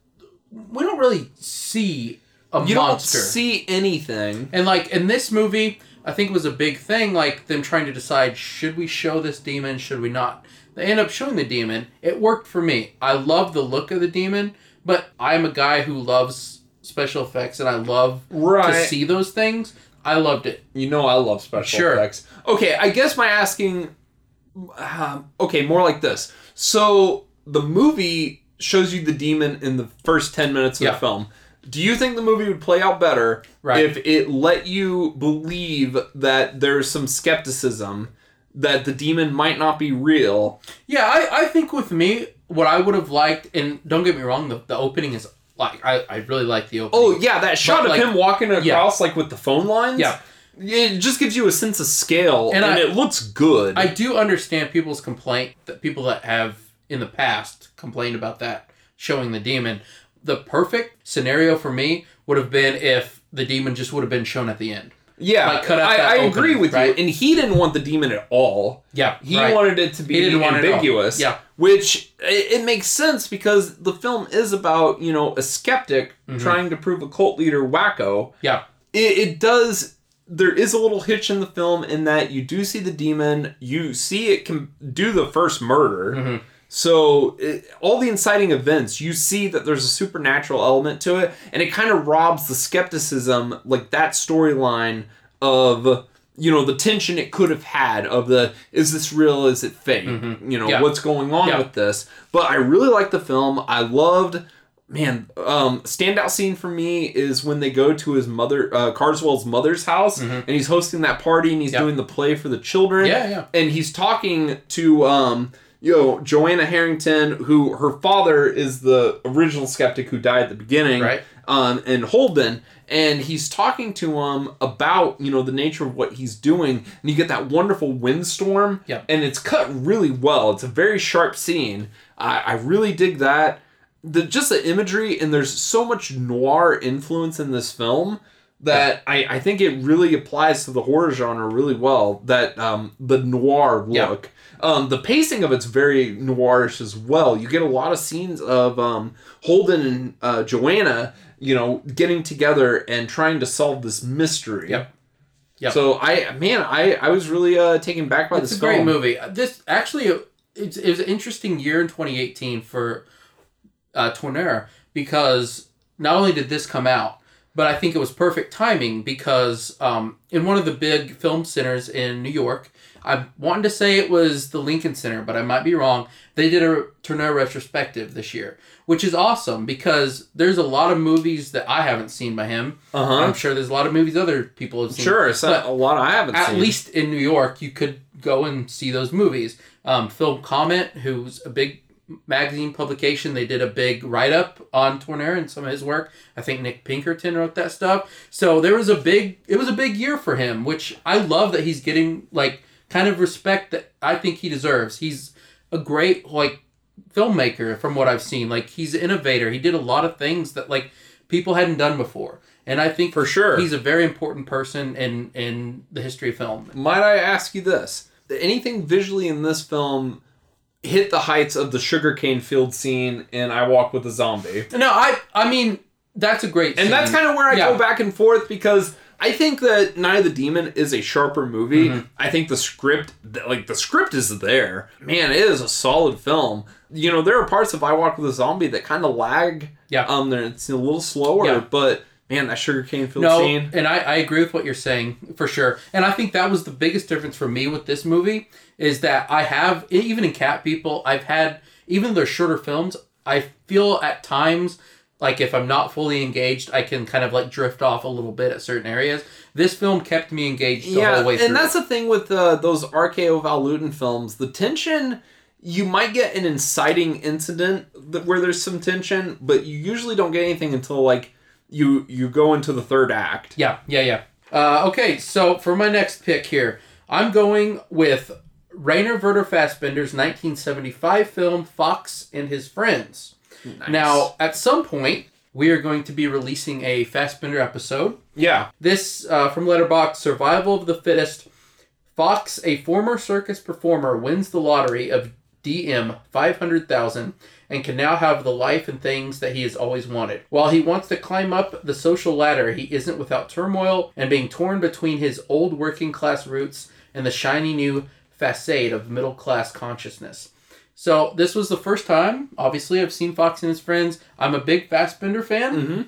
we don't really see a You monster. don't see anything. and like in this movie, I think it was a big thing, like them trying to decide should we show this demon, should we not. They end up showing the demon. It worked for me. I love the look of the demon, but I'm a guy who loves special effects and I love to see those things. I loved it. You know I love special Sure. effects. Okay, I guess my asking. Um, okay, more like this. So the movie shows you the demon in the first ten minutes of Yeah. the film. Do you think the movie would play out better Right. if it let you believe that there's some skepticism that the demon might not be real? Yeah, I, I think with me, what I would have liked, and don't get me wrong, the, the opening is like I, I really like the opening. Oh yeah, that shot of like- him walking across Yeah. like with the phone lines. Yeah. it just gives you a sense of scale, and, And I- it looks good. I do understand people's complaint that people that have in the past complained about that showing the demon. The perfect scenario for me would have been if the demon just would have been shown at the end. Yeah, Like, I, I agree with right? you. And he didn't want the demon at all. Yeah, He right. wanted it to be He didn't want it at all. ambiguous. Yeah. Which it, it makes sense because the film is about, you know, a skeptic Mhm. trying to prove a cult leader wacko. Yeah. It, it does there is a little hitch in the film in that you do see the demon, you see it can do the first murder. Mhm. So it, all the inciting events, you see that there's a supernatural element to it, and it kind of robs the skepticism, like that storyline of you know the tension it could have had of the is this real, is it fake? Mhm. You know Yeah. what's going on Yeah. with this. But I really like the film. I loved. Man, um, standout scene for me is when they go to his mother, uh, Carswell's mother's house, Mhm. and he's hosting that party, and he's Yeah. doing the play for the children Yeah, yeah. and he's talking to um you know Joanna Harrington, who her father is the original skeptic who died at the beginning, Right. Um, and Holden, and he's talking to him about you know the nature of what he's doing, and you get that wonderful windstorm, Yep. and it's cut really well. It's a very sharp scene. I, I really dig that. The just the imagery and there's so much noir influence in this film that I, I think it really applies to the horror genre really well. That um, the noir Yeah. look, um, the pacing of it's very noirish as well. You get a lot of scenes of um, Holden and uh, Joanna, you know, getting together and trying to solve this mystery. Yep. Yep. So I man, I I was really uh, taken back by It's this a great movie. This actually, it's, it was an interesting year in 2018 for uh, Tourneur because not only did this come out, but I think it was perfect timing because um, in one of the big film centers in New York, I wanted to say it was the Lincoln Center, but I might be wrong. They did a Tourneur retrospective this year, which is awesome because there's a lot of movies that I haven't seen by him. Uh-huh. I'm sure there's a lot of movies other people have seen Sure, it's a lot I haven't seen. at seen. least in New York, you could go and see those movies. Um, Film Comment, who's a big magazine publication, they did a big write up on Tourneur and some of his work. I think Nick Pinkerton wrote that stuff. So there was a big, it was a big year for him, which I love that he's getting like kind of respect that I think he deserves. He's a great like filmmaker from what I've seen. Like he's an innovator. He did a lot of things that like people hadn't done before. And I think For sure. he's a very important person in in the history of film. Might I ask you this? Anything visually in this film hit the heights of the sugarcane field scene in I Walk with a Zombie? No, I I mean that's a great And that's kind of where I Yeah. go back and forth because I think that Night of the Demon is a sharper movie. Mm-hmm. I think the script, like the script is there. Man, it is a solid film. You know, there are parts of I Walk with a Zombie that kind of lag. Yeah. Um, there it's a little slower, Yeah. but Man, that sugarcane field No, scene. and I, I agree with what you're saying for sure. And I think that was the biggest difference for me with this movie is that I have even in Cat People, I've had even their shorter films. I feel at times like if I'm not fully engaged, I can kind of like drift off a little bit at certain areas. This film kept me engaged the yeah, whole way through. and that's the thing with uh, those RKO Val Lewton films. The tension, you might get an inciting incident where there's some tension, but you usually don't get anything until like you you go into the third act. Yeah, yeah, yeah. Uh, okay, so for my next pick here, I'm going with Rainer Werner Fassbinder's 1975 film Fox and His Friends. Nice. Now, at some point, we are going to be releasing a Fassbinder episode. yeah, This uh, from Letterboxd Survival of the Fittest. Fox, a former circus performer, wins the lottery of DM 500,000 and can now have the life and things that he has always wanted. While he wants to climb up the social ladder, he isn't without turmoil and being torn between his old working class roots and the shiny new facade of middle class consciousness. So, this was the first time, obviously, I've seen Fox and his friends. I'm a big Fassbinder fan. mm-hmm.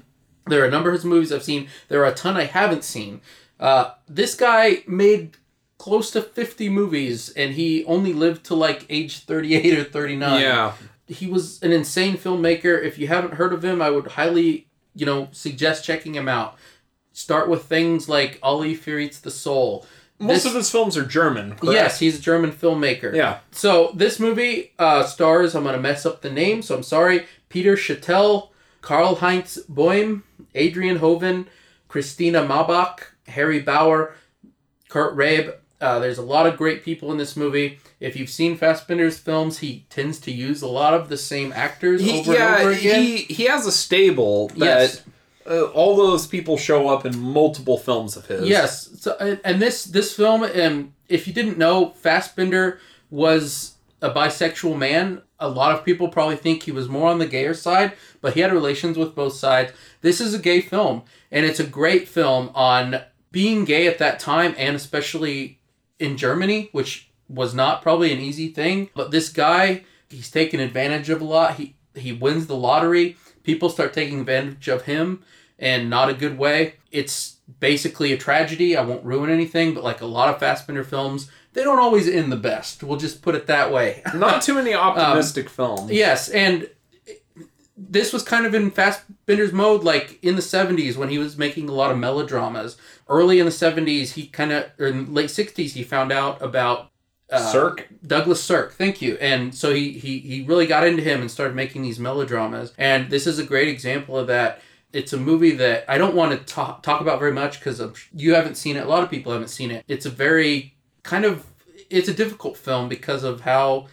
There are a number of his movies I've seen. There are a ton I haven't seen. Uh, this guy made close to 50 movies and he only lived to like age 38 or 39. yeah. He was an insane filmmaker. If you haven't heard of him, I would highly, you know, suggest checking him out. Start with things like Ali Fear the Soul. Most This- of his films are German. correct? Yes, he's a German filmmaker. Yeah. So this movie uh, stars, I'm going to mess up the name, so I'm sorry, Peter Chatel, Karl Heinz Boehm, Adrian Hoven, Christina Mabach, Harry Bauer, Kurt Rabe. Uh, there's a lot of great people in this movie. If you've seen Fassbinder's films, he tends to use a lot of the same actors He, over yeah, and over again. he he has a stable that Yes. uh, all those people show up in multiple films of his. Yes. So and, this this film, um, if you didn't know, Fassbinder was a bisexual man. A lot of people probably think he was more on the gayer side, but he had relations with both sides. This is a gay film, and it's a great film on being gay at that time, and especially in Germany, which was not probably an easy thing. But this guy, he's taken advantage of a lot. He he wins the lottery. People start taking advantage of him and not a good way. It's basically a tragedy. I won't ruin anything, but like a lot of Fassbinder films, they don't always end the best. We'll just put it that way. Not too many um, optimistic films. yes, and this was kind of in Fassbinder's mode, like in the 70s when he was making a lot of melodramas. Early in the 70s, he kind of, or in the late 60s, he found out about uh, Sirk. Douglas Sirk, thank you. And so he, he he really got into him and started making these melodramas. And this is a great example of that. It's a movie that I don't want to talk, talk about very much because you haven't seen it. A lot of people haven't seen it. It's a very kind of it's a difficult film because of how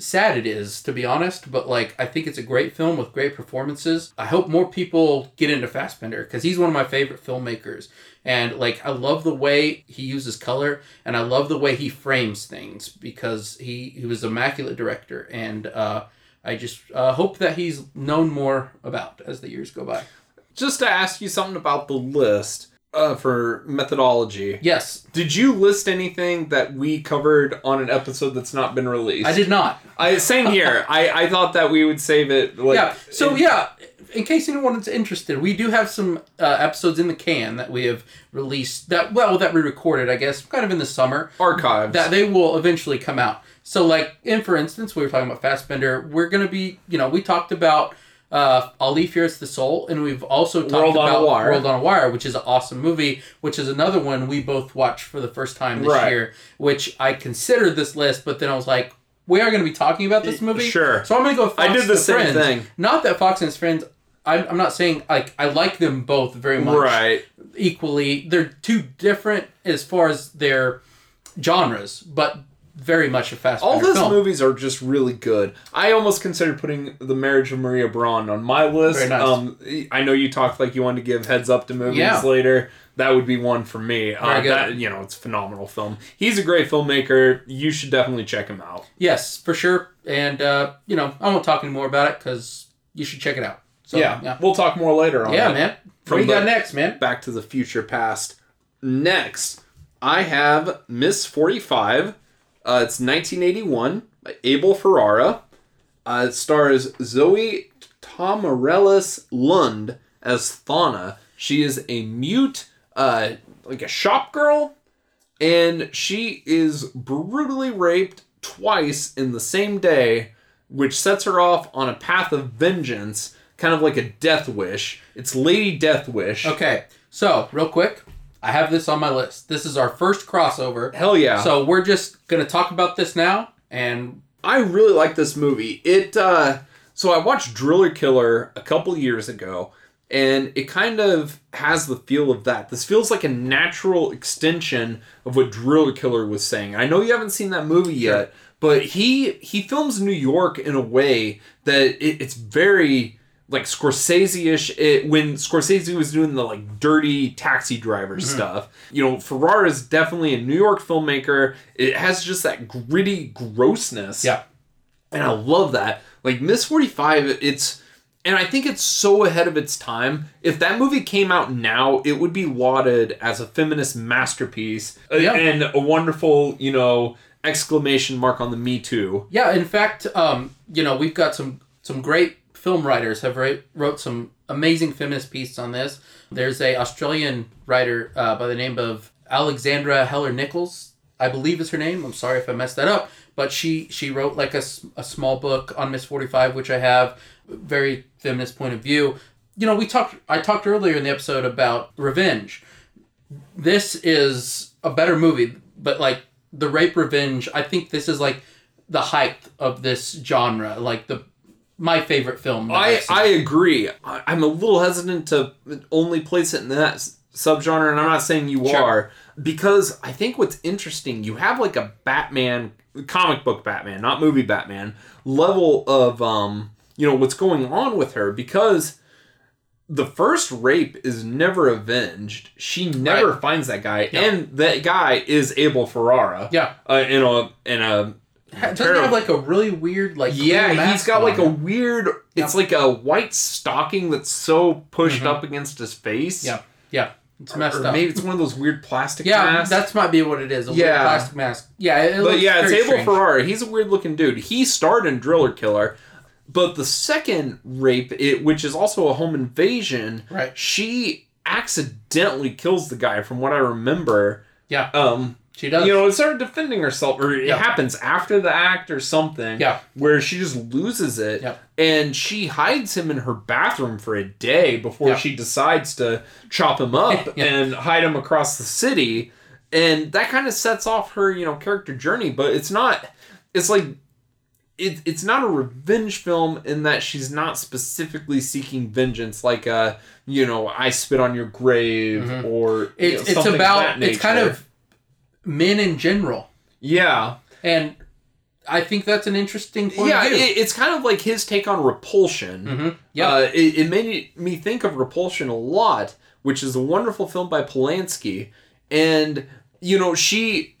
sad it is to be honest but like i think it's a great film with great performances. I hope more people get into fassbinder because he's one of my favorite filmmakers. And like i love the way he uses color and i love the way he frames things because he he was immaculate director and uh i just uh, hope that he's known more about as the years go by. Just to ask you something about the list uh, for methodology. yes Did you list anything that we covered on an episode that's not been released? i did not I same here. I, I thought that we would save it. Like, yeah. So in- yeah, in case anyone is interested, we do have some uh, episodes in the can that we have released that well that we recorded, I guess, kind of in the summer archives. that they will eventually come out. So like, in for instance, we were talking about Fassbinder. We're gonna be, you know, we talked about. Uh, Ali Fears the Soul, and we've also talked World on about Wire. World on a Wire, which is an awesome movie, which is another one we both watched for the first time this Right. year, which I considered this list, but then I was like, we are going to be talking about this movie. Sure. So I'm going to go with I did the same Friends. thing. Not that Fox and his friends. I'm, I'm not saying like I like them both very much right. equally. They're two different as far as their genres, but very much a fast. All those film. movies are just really good. I almost considered putting The Marriage of Maria Braun on my list. Very nice. Um, I know you talked like you wanted to give heads up to movies Yeah. later. That would be one for me. Uh. That, you know, it's a phenomenal film. He's a great filmmaker. You should definitely check him out. Yes, for sure. And uh, you know, I won't talk anymore about it because you should check it out. So, yeah, yeah, we'll talk more later on. yeah, that. man. From what do you got next, man? Back to the Future Past. Next, I have Miss 45. Uh, it's 1981 by Abel Ferrara. Uh, it stars Zoe Tamerlis Lund as Thana. She is a mute, uh, like a shop girl, and she is brutally raped twice in the same day, which sets her off on a path of vengeance, kind of like a death wish. It's Lady Death Wish. Okay, so real quick, I have this on my list. This is our first crossover. Hell yeah. So we're just gonna talk about this now, and I really like this movie. It uh so I watched Driller Killer a couple years ago and it kind of has the feel of that. This feels like a natural extension of what Driller Killer was saying. I know you haven't seen that movie yet, but he he films New York in a way that it, it's very like Scorsese-ish. It, when Scorsese was doing the like dirty taxi driver Mm-hmm. stuff, you know, Ferrara is definitely a New York filmmaker. It has just that gritty grossness yeah, and I love that. Like Miss Forty Five, it's and I think it's so ahead of its time. If that movie came out now, it would be lauded as a feminist masterpiece uh, Yeah. and a wonderful, you know, exclamation mark on the Me Too. yeah. In fact, um, you know, we've got some some great film writers have write, wrote some amazing feminist pieces on this. There's a Australian writer uh, by the name of Alexandra Heller Nichols, I believe is her name. I'm sorry if I messed that up, but she she wrote like a, a small book on Miss 45, which I have very feminist point of view. You know, we talked. I talked earlier in the episode about revenge. This is a better movie, but like the rape revenge, I think this is like the height of this genre. Like the my favorite film. I. I agree. I, I'm a little hesitant to only place it in that s- subgenre, and I'm not saying you Sure. are because I think what's interesting, you have like a Batman comic book Batman, not movie Batman level of um, you know what's going on with her because the first rape is never avenged. She never finds that guy, Yeah. and that guy is Abel Ferrara. Yeah. uh, in a in a Doesn't terrible- have like a really weird like yeah, he's got like a weird. It's like a white stocking that's so pushed Mhm. up against his face. Yeah, yeah, it's messed or up. maybe it's one of those weird plastic yeah, masks. that's might be what it is. A weird Yeah. plastic mask. Yeah, it but yeah, it's Abel. Ferrara. He's a weird looking dude. He starred in Driller Killer, but the second rape, it, which is also a home invasion, Right. she accidentally kills the guy. From what I remember, Yeah, um, she does. you know, it started defending herself, or it Yeah. happens after the act or something. Yeah. where she just loses it, Yeah. and she hides him in her bathroom for a day before Yeah. she decides to chop him up and hide him across the city, and that kind of sets off her, you know, character journey. But it's not. It's like. It, it's not a revenge film in that she's not specifically seeking vengeance like a you know I spit on your grave Mhm. or you it's know, it's about it's kind of men in general, yeah and I think that's an interesting point yeah, of view. it, it's kind of like his take on Repulsion. mm-hmm. Yeah, Uh, it, it made me think of Repulsion a lot, which is a wonderful film by Polanski. And you know, she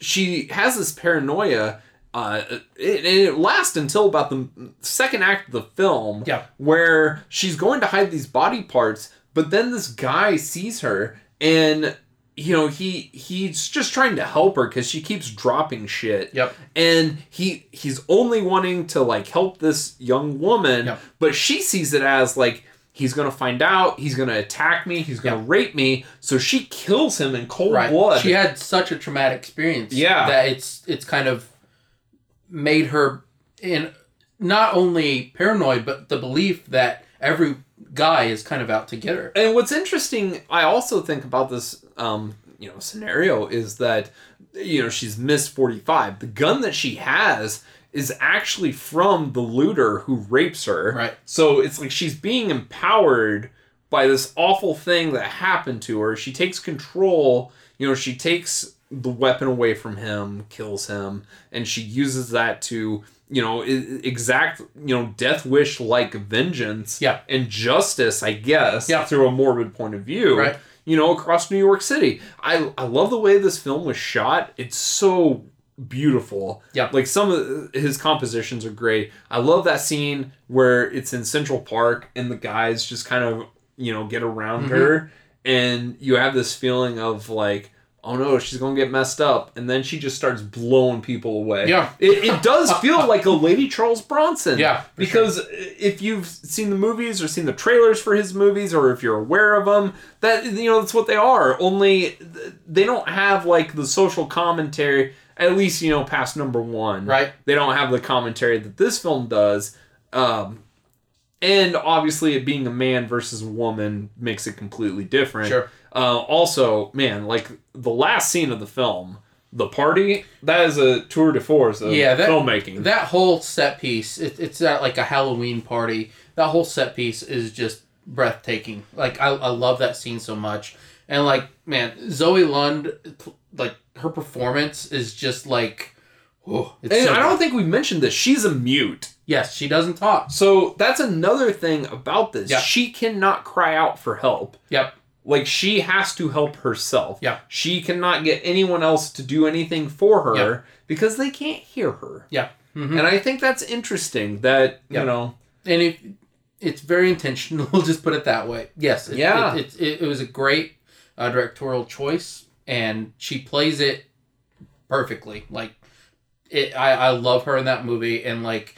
she has this paranoia. Uh, it, and it lasts until about the second act of the film, Yeah. where she's going to hide these body parts, but then this guy sees her, and you know he he's just trying to help her because she keeps dropping shit Yep. and he he's only wanting to like help this young woman Yep. but she sees it as like he's gonna find out he's gonna attack me he's gonna rape me so she kills him in cold right. blood She had such a traumatic experience. Yeah. that it's it's kind of made her in not only paranoid, but the belief that every guy is kind of out to get her. and what's interesting i also think about this um you know scenario is that you know she's miss 45 the gun that she has is actually from the looter who rapes her Right. So it's like she's being empowered by this awful thing that happened to her. She takes control, you know, she takes the weapon away from him, kills him, and she uses that to, you know, exact, you know, death wish like vengeance Yeah. and justice, I guess, Yeah. through a morbid point of view. Right. You know, across New York City. I I love the way this film was shot. It's so beautiful. Yeah. Like some of his compositions are great. I love that scene where it's in Central Park and the guys just kind of, you know, get around Mhm. her and you have this feeling of like, oh no, she's gonna get messed up, and then she just starts blowing people away. Yeah. it, it does feel like a Lady Charles Bronson. Yeah, because if you've seen the movies or seen the trailers for his movies, or if you're aware of them, that you know that's what they are. Only they don't have like the social commentary. At least you know past number one, Right. They don't have the commentary that this film does. Um, and obviously, it being a man versus a woman makes it completely different. Sure. Uh, also, man, like the last scene of the film, the party, that is a tour de force of Yeah, that- filmmaking. That whole set piece, it, it's at like a Halloween party. That whole set piece is just breathtaking. Like I, I love that scene so much. And like, man, Zoe Lund, like her performance is just like, oh, it's and so I don't think we mentioned this. She's a mute. Yes, she doesn't talk. So that's another thing about this. Yeah. She cannot cry out for help. Yep. Like she has to help herself. Yeah. She cannot get anyone else to do anything for her Yeah. because they can't hear her. Yeah. hmm And I think that's interesting that, Yeah. you know, and it, it's very intentional. We'll just put it that way. Yes, it, Yeah. it, it, it, it was a great uh, directorial choice, and she plays it perfectly. Like, it, I I love her in that movie, and like,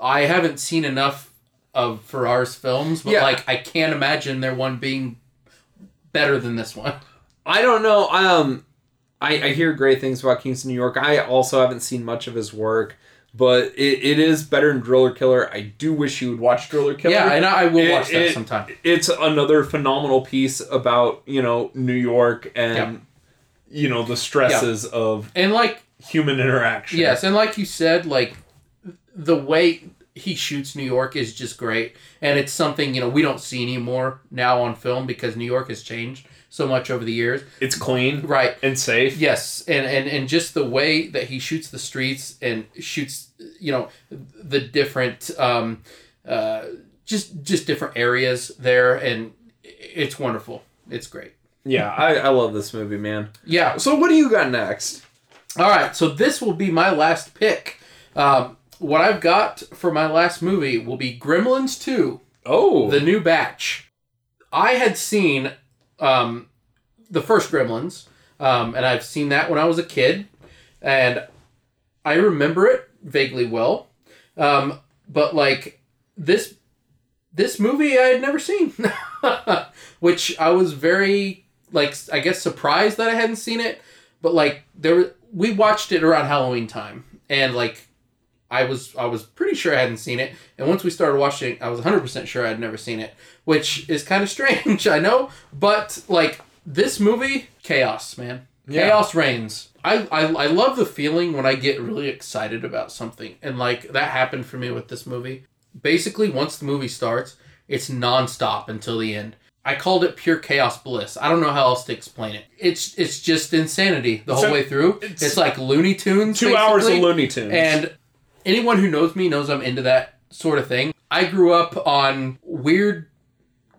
I haven't seen enough of Ferrar's films, but Yeah. like, I can't imagine there one being better than this one. I don't know. Um, I, I hear great things about King of New York. I also haven't seen much of his work, but it, it is better than Driller Killer. I do wish you would watch Driller Killer. Yeah, and I will It- watch that it- sometime. it's another phenomenal piece about you know New York and Yeah. you know the stresses of And like, human interaction. Yes, and like you said, like the way he shoots New York is just great, and it's something you know we don't see anymore now on film because New York has changed so much over the years. it's clean Right. and safe. Yes, and and and just the way that he shoots the streets and shoots, you know, the different, um, uh, just just different areas there, and it's wonderful. It's great. Yeah, I, I love this movie, man. Yeah. So what do you got next? All right, so this will be my last pick. Um, what I've got for my last movie will be Gremlins 2, Oh, The New Batch. I had seen um, the first Gremlins, um, and I've seen that when I was a kid, and I remember it vaguely well. Um, but like this, this movie I had never seen, which I was very like I guess surprised that I hadn't seen it. But like there, were- we watched it around Halloween time, and like I was I was pretty sure I hadn't seen it. And once we started watching, I was 100% sure I'd never seen it, which is kind of strange, I know. But like this movie, chaos, man. Yeah. Chaos reigns. I, I I love the feeling when I get really excited about something. And like that happened for me with this movie. Basically, once the movie starts, it's nonstop until the end. I called it pure chaos bliss. I don't know how else to explain it. It's it's just insanity the whole So, way through. it's- It's, like Looney Tunes. two hours of. Looney Tunes. And anyone who knows me knows I'm into that sort of thing. I grew up on weird,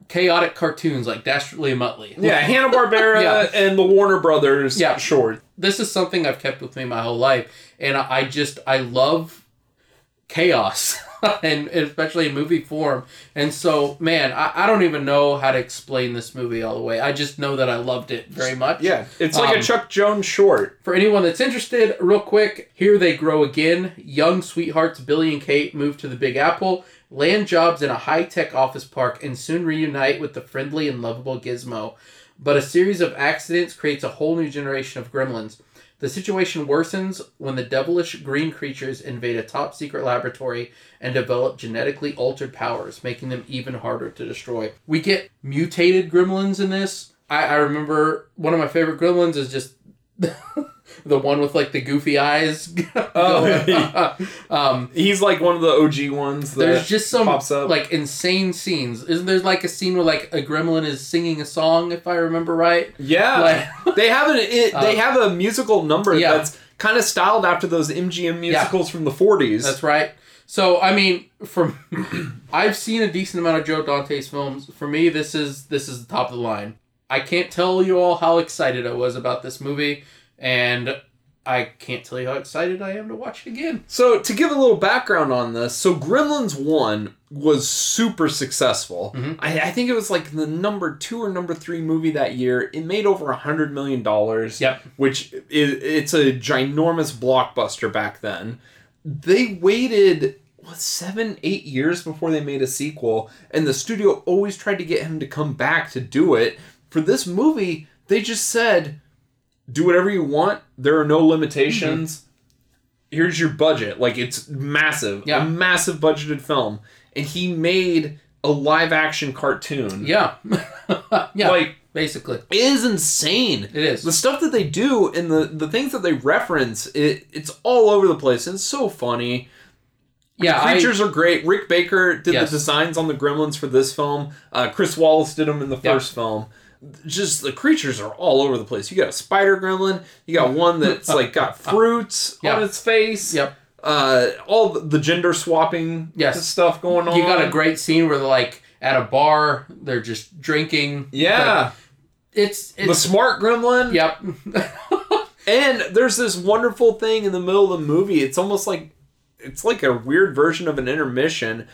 chaotic cartoons like Dastardly and Muttley. yeah, Hanna Barbera Yeah. and the Warner Brothers. Yeah. short. This is something I've kept with me my whole life, and I just I love chaos, and especially in movie form. And so, man, I, I don't even know how to explain this movie all the way. I just know that I loved it very much. Yeah, it's like a Um, Chuck Jones short. For anyone that's interested, real quick, here they grow again. Young sweethearts Billy and Kate move to the Big Apple, land jobs in a high tech office park, and soon reunite with the friendly and lovable Gizmo. But a series of accidents creates a whole new generation of gremlins. The situation worsens when the devilish green creatures invade a top secret laboratory and develop genetically altered powers, making them even harder to destroy. We get mutated gremlins in this. I, I remember one of my favorite gremlins is just the one with like the goofy eyes. Oh. um, He's like one of the OG ones. That there's just some pops up. like insane scenes. Isn't there like a scene where like a gremlin is singing a song, if I remember right? yeah, Like- they have an it, they Uh, have a musical number yeah. that's kind of styled after those MGM musicals from the 40s. That's right. So I mean, from I've seen a decent amount of Joe Dante's films. For me, this is this is the top of the line. I can't tell you all how excited I was about this movie, and I can't tell you how excited I am to watch it again. So to give a little background on this, so Gremlins 1, was super successful. Mm-hmm. I, I think it was like the number two or number three movie that year. It made over a hundred million dollars. Yep. which is it's a ginormous blockbuster back then. They waited what seven, eight years before they made a sequel, and the studio always tried to get him to come back to do it. For this movie, they just said, "Do whatever you want. There are no limitations." Here's your budget. Like it's massive, Yeah. a massive budgeted film, and he made a live action cartoon. Yeah. yeah. Like basically. it is insane. It is. The stuff that they do and the the things that they reference, it it's all over the place. and It's so funny. Yeah. the I- creatures are great. Rick Baker did Yes. the designs on the Gremlins for this film. Uh, Chris Walas did them in the first film. Just the creatures are all over the place. You got a spider gremlin. You got one that's like got fruits Yeah. on its face. Yep. Uh, all the- gender swapping Yes. stuff going on. You got a great scene where they're like at a bar, they're just drinking. yeah. Like, it's the smart gremlin. yep. And there's this wonderful thing in the middle of the movie. It's almost like it's like a weird version of an intermission.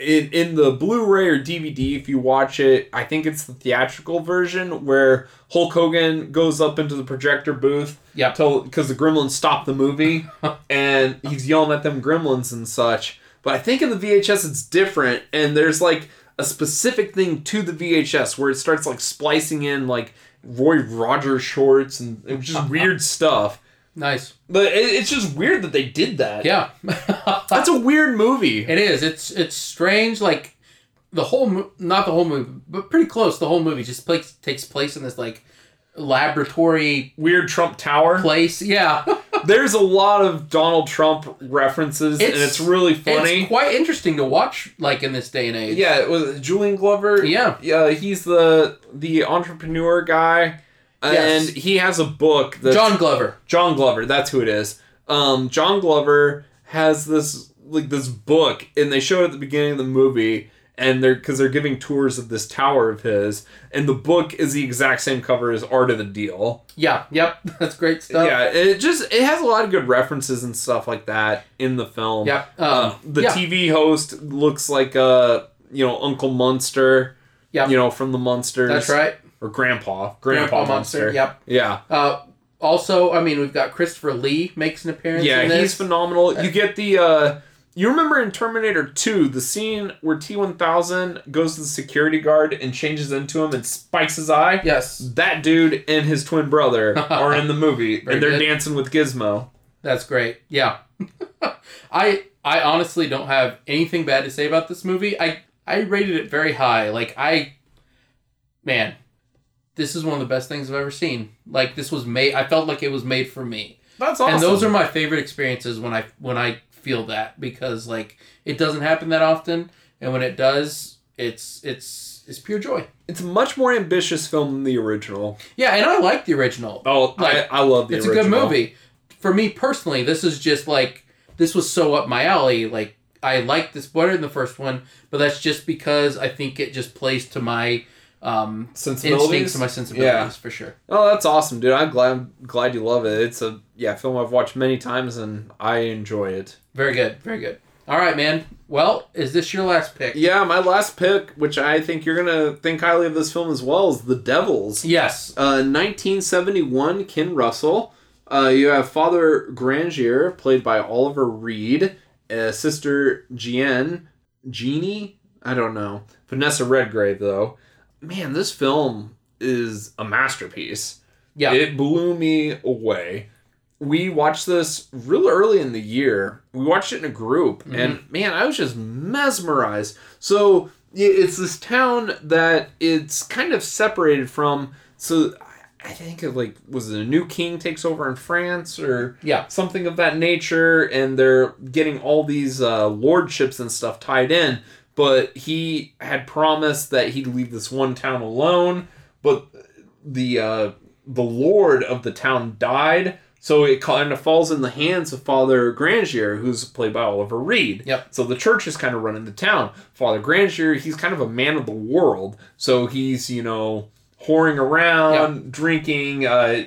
In in the Blu-ray or DVD, if you watch it, I think it's the theatrical version where Hulk Hogan goes up into the projector booth. Yep. because the gremlins stop the movie, and he's yelling at them gremlins and such. But I think in the VHS it's different, and there's like a specific thing to the VHS where it starts like splicing in like Roy Rogers shorts and was just weird stuff. Nice. But it, it's just weird that they did that. Yeah. That's a weird movie. It is. It's it's strange. Like the whole, not the whole movie, but pretty close. The whole movie just takes place in this like laboratory Weird Trump Tower. place. Yeah, There's a lot of Donald Trump references, and It's- it's really funny. it's quite interesting to watch. Like in this day and age. yeah, it was Julian Glover. Yeah. yeah, he's the the entrepreneur guy, Yes. and he has a book. That's, John Glover. John Glover, that's who it is. Um, John Glover has this like this book, and they show it at the beginning of the movie, and they're because they're giving tours of this tower of his, and the book is the exact same cover as Art of the Deal. Yeah. Yep. That's great stuff. yeah, it just it has a lot of good references and stuff like that in the film. Yeah. Um, Uh, the yeah. TV host looks like a you know Uncle Munster. Yep. You know from the Munsters. That's right. Or Grandpa. Grandpa Grandpa, Munster, Munster. yep. Yeah. Uh, also, I mean, we've got Christopher Lee makes an appearance. Yeah, he's phenomenal. You get the uh you remember in Terminator 2 the scene where T1000 goes to the security guard and changes into him and spikes his eye? Yes, That dude and his twin brother are in the movie and they're good. dancing with Gizmo. that's great. Yeah, I I honestly don't have anything bad to say about this movie. I I rated it very high. Like I, man, this is one of the best things I've ever seen. Like this was made. I felt like it was made for me. That's awesome. And those are my favorite experiences when I when I feel that because like it doesn't happen that often, and when it does, it's it's it's pure joy. it's a much more ambitious film than the original. Yeah, and I like the original. Oh, Like, I, I love the it's original. It's a good movie. For me personally, this is just like this was so up my alley. Like I like this better than the first one, but that's just because I think it just plays to my um, Sensibilities? instincts and my sensibilities Yeah. for sure. Oh, that's awesome, dude. I'm glad glad you love it. It's a yeah film I've watched many times and I enjoy it. Very good, very good. All right, man. Well, is this your last pick? Yeah, my last pick, which I think you're gonna think highly of this film as well, is The Devils. Yes. Uh, 1971, Ken Russell. Uh, you have Father Grangier, played by Oliver Reed. Uh, Sister Jeanne, Jeannie? I don't know. Vanessa Redgrave, though. Man, this film is a masterpiece. Yeah. It blew me away. We watched this real early in the year. We watched it in a group, and man, I was just mesmerized. So it's this town that it's kind of separated from. So I- I think it like was it a new king takes over in France or Yeah. something of that nature, and they're getting all these uh, lordships and stuff tied in. But he had promised that he'd leave this one town alone, but the uh, the lord of the town died, so it kind of falls in the hands of Father Grangier, who's played by Oliver Reed. Yep. So the church is kind of running the town. Father Grangier, he's kind of a man of the world, so he's you know whoring around, drinking. Uh,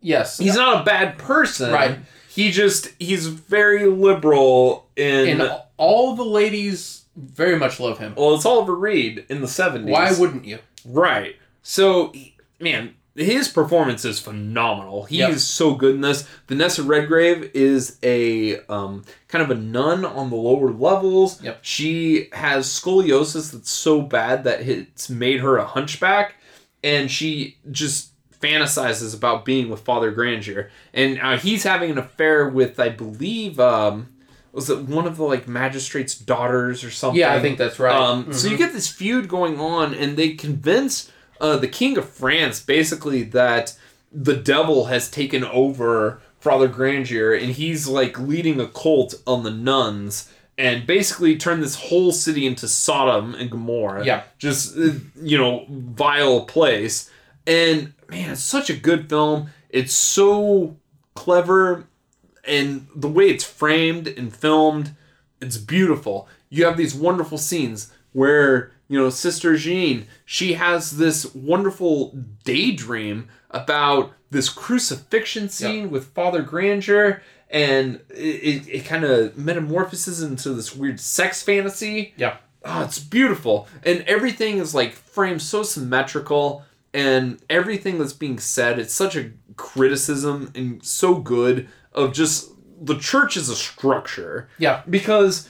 Yes. he's not a bad person, Right. He just he's very liberal in. and all the ladies very much love him. Well, it's Oliver Reed in the 70s. Why wouldn't you? Right. So, man, his performance is phenomenal. He Yep. is so good in this. Vanessa Redgrave is a um, kind of a nun on the lower levels. Yep. She has scoliosis that's so bad that it's made her a hunchback, and she just fantasizes about being with Father Grandier. And uh, he's having an affair with, I believe, um, was it one of the like magistrate's daughters or something? Yeah, I think that's right. Um, So you get this feud going on, and they convince uh, the king of France basically that the devil has taken over Father Grandier, and he's like leading a cult on the nuns, and basically turned this whole city into Sodom and Gomorrah. Yeah. just uh, you know, vile place. And man, it's such a good film. It's so clever and the way it's framed and filmed, it's beautiful. You have these wonderful scenes where, you know, Sister Jean, she has this wonderful daydream about this crucifixion scene with Father Grandier, and it, it, it kind of metamorphoses into this weird sex fantasy. yeah. Oh, it's beautiful. And everything is like framed so symmetrical and everything that's being said, it's such a criticism and so good of just the church as a structure. Yeah. Because,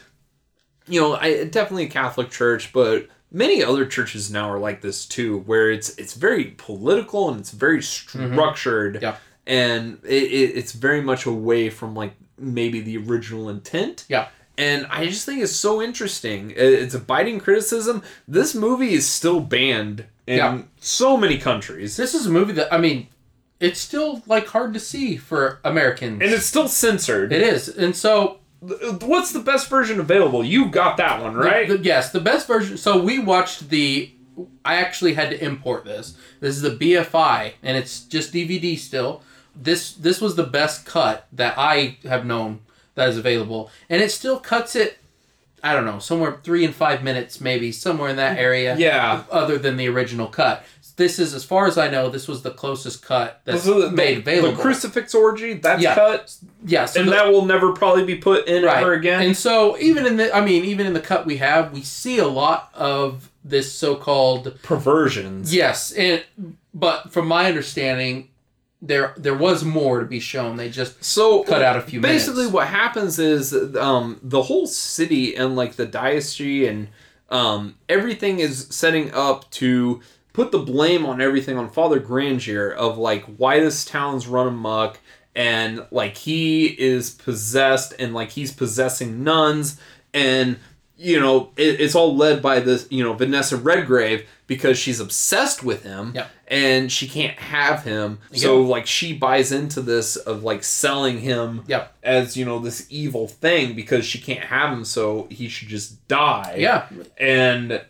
you know, I definitely a Catholic church, but many other churches now are like this too, where it's it's very political and it's very mm-hmm. structured. Yeah. And it, it, it's very much away from like maybe the original intent. Yeah. And I just think it's so interesting. It- It's a biting criticism. This movie is still banned in Yeah. so many countries. This is a movie that I mean, it's still like hard to see for Americans. And it's still censored. it is, and so What's the best version available? You got that one, right? The- the- yes, the best version. So we watched the. I actually had to import this. This is the BFI, and it's just DVD still. This this was the best cut that I have known that is available, and it still cuts it. I don't know, somewhere three and five minutes, maybe somewhere in that area. Yeah. Other than the original cut, this is as far as I know, this was the closest cut that's So the, made available. The crucifix orgy, that's Yeah. cut. yeah, so and the- that will never probably be put in ever again. and so even in the, I mean, even in the cut we have, we see a lot of this so-called Perversions. yes, and but from my understanding, there there was more to be shown. They just So cut out a few basically minutes. what happens is um, the whole city and like the diocese and um, everything is setting up to put the blame on everything on father Grandier of like why this town's run amok and like he is possessed and like he's possessing nuns and you know it, it's all led by this you know vanessa redgrave because she's obsessed with him Yeah. and she can't have him so like she buys into this of like selling him yeah as you know this evil thing because she can't have him so he should just die yeah. and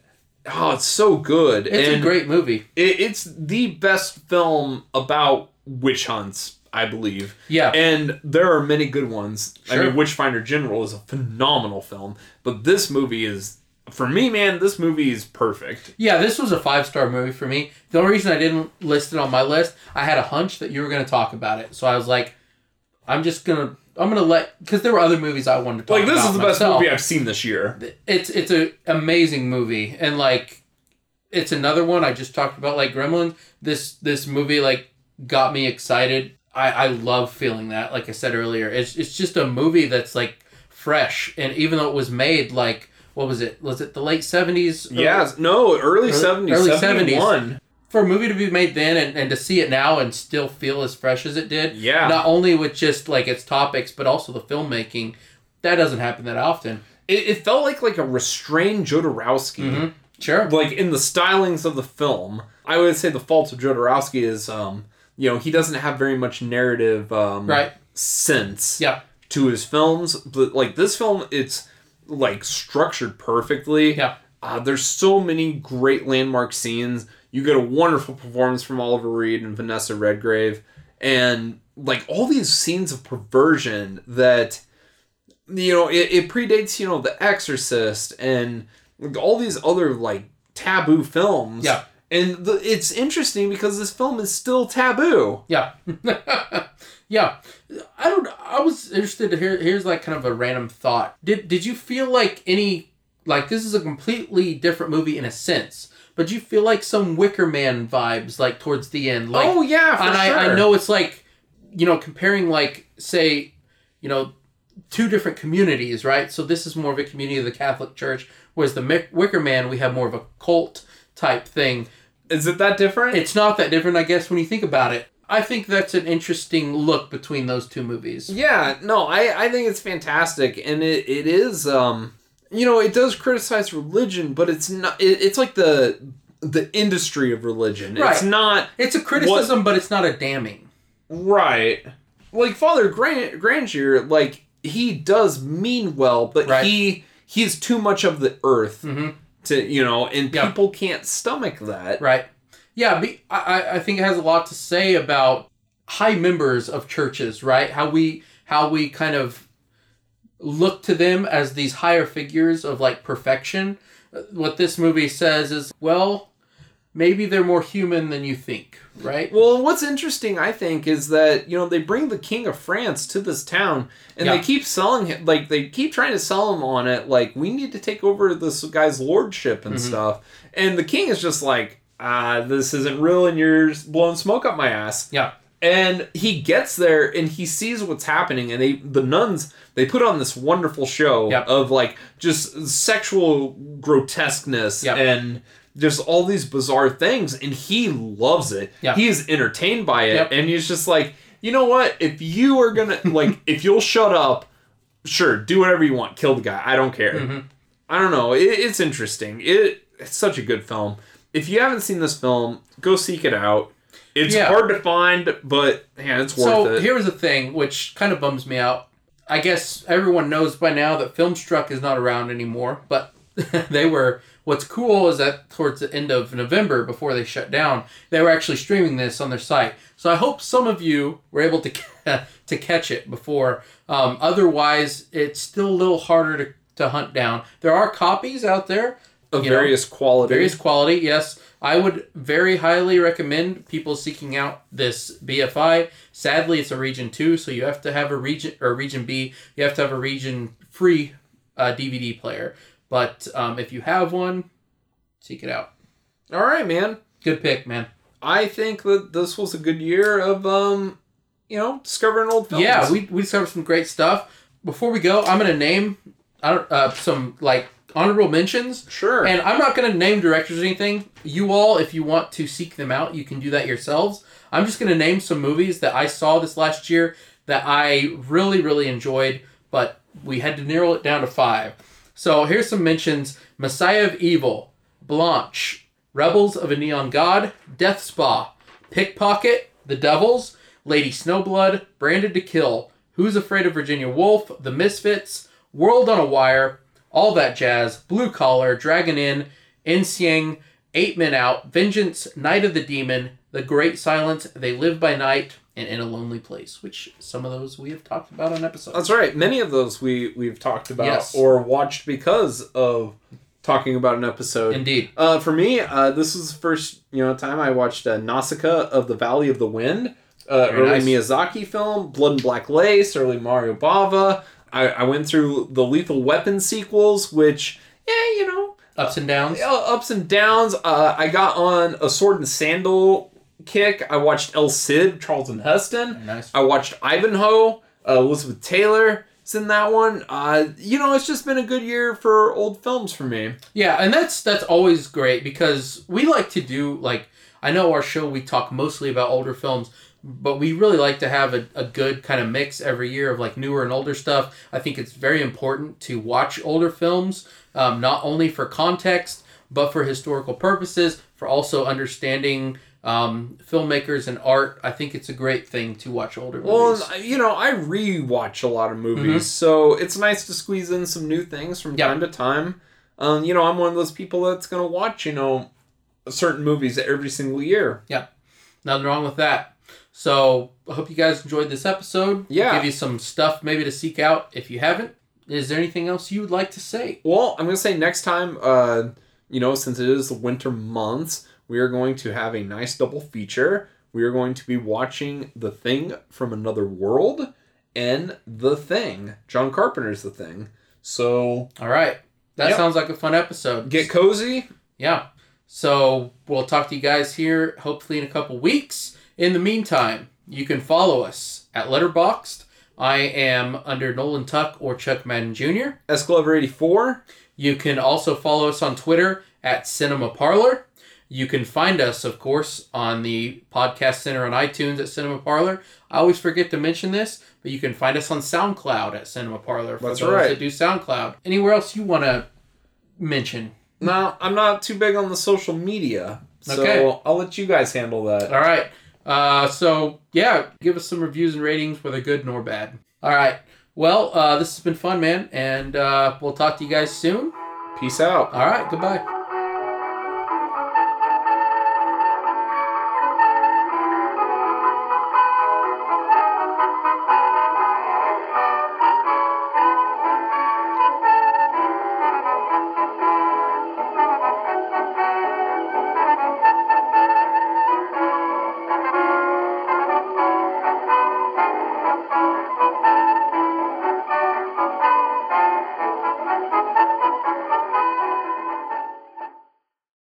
oh it's so good It's and a great movie. it, it's the best film about witch hunts i believe Yeah. and there are many good ones i Sure. mean witchfinder general is a phenomenal film but this movie is for me man this movie is perfect Yeah, this was a five star movie for me. The only reason I didn't list it on my list, I had a hunch that you were going to talk about it. So I was like, I'm just gonna, I'm gonna let, because there were other movies I wanted to talk like this is the best myself. movie i've seen this year It's it's a amazing movie, and like, it's another one I just talked about, like Gremlins. This this movie like got me excited. I I love feeling that. Like I said earlier, it's it's just a movie that's like fresh, and even though it was made like what was it? Was it the late seventies? yeah no early 70s early 71 70s. For a movie to be made then and, and to see it now and still feel as fresh as it did. Yeah. Not only with just like its topics, but also the filmmaking. That doesn't happen that often. it, it felt like like a restrained jodorowsky Sure. like in the stylings of the film i would say the fault of jodorowsky is um you know he doesn't have very much narrative um Right. sense Yeah. to his films but like this film it's like structured perfectly Yeah. uh, there's so many great landmark scenes you get a wonderful performance from oliver reed and vanessa redgrave and like all these scenes of perversion that you know it, it predates you know the exorcist and like, all these other like taboo films Yeah. and the, it's interesting because this film is still taboo Yeah. yeah. I don't I was interested to hear here's like kind of a random thought. Did did you feel like any like this is a completely different movie in a sense, but you feel like some Wicker Man vibes like towards the end. Like, oh yeah, for and sure. I, I know it's like, you know, comparing like say, you know, two different communities, right? So this is more of a community of the Catholic Church, whereas the Wicker Man we have more of a cult type thing. Is it that different? It's not that different, I guess, when you think about it. I think that's an interesting look between those two movies. Yeah, no, I, I think it's fantastic, and it, it is, um, you know, it does criticize religion, but it's not. It, it's like the the industry of religion. Right. It's not It's a criticism, but it's not a damning. right. Like Father Gran- Grangier, like he does mean well, but Right. he he's too much of the earth hmm to you know, and Yeah. people can't stomach that. Right. Yeah, be, I, I- I think it has a lot to say about high members of churches, right? How we how we kind of look to them as these higher figures of like perfection. What this movie says is, well, maybe they're more human than you think, right? Well, what's interesting, I think, is that you know they bring the king of France to this town, and Yeah. they keep selling him like they keep trying to sell him on it. Like we need to take over this guy's lordship and Mhm. stuff, and the king is just like, ah, this isn't real, and you're blowing smoke up my ass. Yeah. And he gets there and he sees what's happening, and they the nuns they put on this wonderful show Yep. of like just sexual grotesqueness Yep. and just all these bizarre things, and he loves it. Yep. He is entertained by it, and he's just like, you know what? If you are gonna like, if you'll shut up, sure, do whatever you want, kill the guy. I don't care. Mhm. I don't know. It, it's interesting. It it's such a good film. If you haven't seen this film, go seek it out. It's Yeah. hard to find, but yeah, it's worth So it. here was the thing, which kind of bums me out. I guess everyone knows by now that Filmstruck is not around anymore, but they were. What's cool is that towards the end of November, before they shut down, they were actually streaming this on their site. So I hope some of you were able to to catch it before. Um, otherwise, it's still a little harder to, to hunt down. There are copies out there, of you know, various quality. various quality yes i would very highly recommend people seeking out this bfi sadly it's a region 2 so you have to have a region or region b you have to have a region free uh, dvd player but um, if you have one seek it out All right, man. good pick man I think that this was a good year of um, you know, discovering old films. yeah we, we discovered some great stuff before we go i'm gonna name I don't, uh, some like honorable mentions sure. And I'm not going to name directors or anything. You all, if you want to seek them out, you can do that yourselves. I'm just going to name some movies that I saw this last year that I really, really enjoyed, but we had to narrow it down to five. So here's some mentions Messiah of Evil, Blanche, Rebels of a Neon God, Death Spa, Pickpocket, The Devils, Lady Snowblood, Branded to Kill, Who's Afraid of Virginia Woolf, The Misfits, World on a Wire, all that jazz, Blue Collar, Dragon Inn, Insiang, Eight Men Out, Vengeance, Night of the Demon, The Great Silence, They Live by Night, and In a Lonely Place, which some of those we have talked about on episodes. That's right. Many of those we we've talked about Yes. or watched because of talking about an episode. Indeed. Uh, for me, uh, this was the first you know time I watched uh, Nausicaa of the Valley of the Wind, uh, Very early nice. Miyazaki film, Blood and Black Lace, early Mario Bava. I, I went through the Lethal Weapon sequels, which yeah, you know, Ups and downs. uh, ups and downs. Uh, I got on a Sword and Sandal kick. I watched El Cid, Charlton Heston. Nice. I watched Ivanhoe. Uh, Elizabeth Taylor is in that one. Uh, you know, it's just been a good year for old films for me. Yeah, and that's that's always great because we like to do like I know our show we talk mostly about older films, but we really like to have a, a good kind of mix every year of like newer and older stuff. I think it's very important to watch older films, um, not only for context but for historical purposes, for also understanding um, filmmakers and art. I think it's a great thing to watch older Well, movies. and, you know, I rewatch a lot of movies, so it's nice to squeeze in some new things from Yeah. time to time. Um, you know, I'm one of those people that's gonna watch, you know, certain movies every single year. Yeah. Nothing wrong with that. So I hope you guys enjoyed this episode. Yeah. Give you some stuff maybe to seek out if you haven't. Is there anything else you would like to say? Well, I'm gonna say next time, uh, you know, since it is the winter months, we are going to have a nice double feature. We are going to be watching The Thing from Another World and The Thing, John Carpenter's The Thing. So All right. that Yep. sounds like a fun episode. Get cozy. Yeah. So we'll talk to you guys here hopefully in a couple weeks. In the meantime, you can follow us at Letterboxd. I am under Nolan Tuck or Chuck Madden Jr. S Glover eighty four. You can also follow us on Twitter at Cinema Parlor. You can find us, of course, on the Podcast Center on iTunes at Cinema Parlor. I always forget to mention this, but you can find us on SoundCloud at Cinema Parlor for That's those right. that do SoundCloud. Anywhere else you want to mention? No, I'm not too big on the social media, so Okay. I'll let you guys handle that. All right. Uh, so yeah, give us some reviews and ratings, whether good nor bad. All right. Well, uh, this has been fun, man, and uh, we'll talk to you guys soon. Peace out. All right. Goodbye.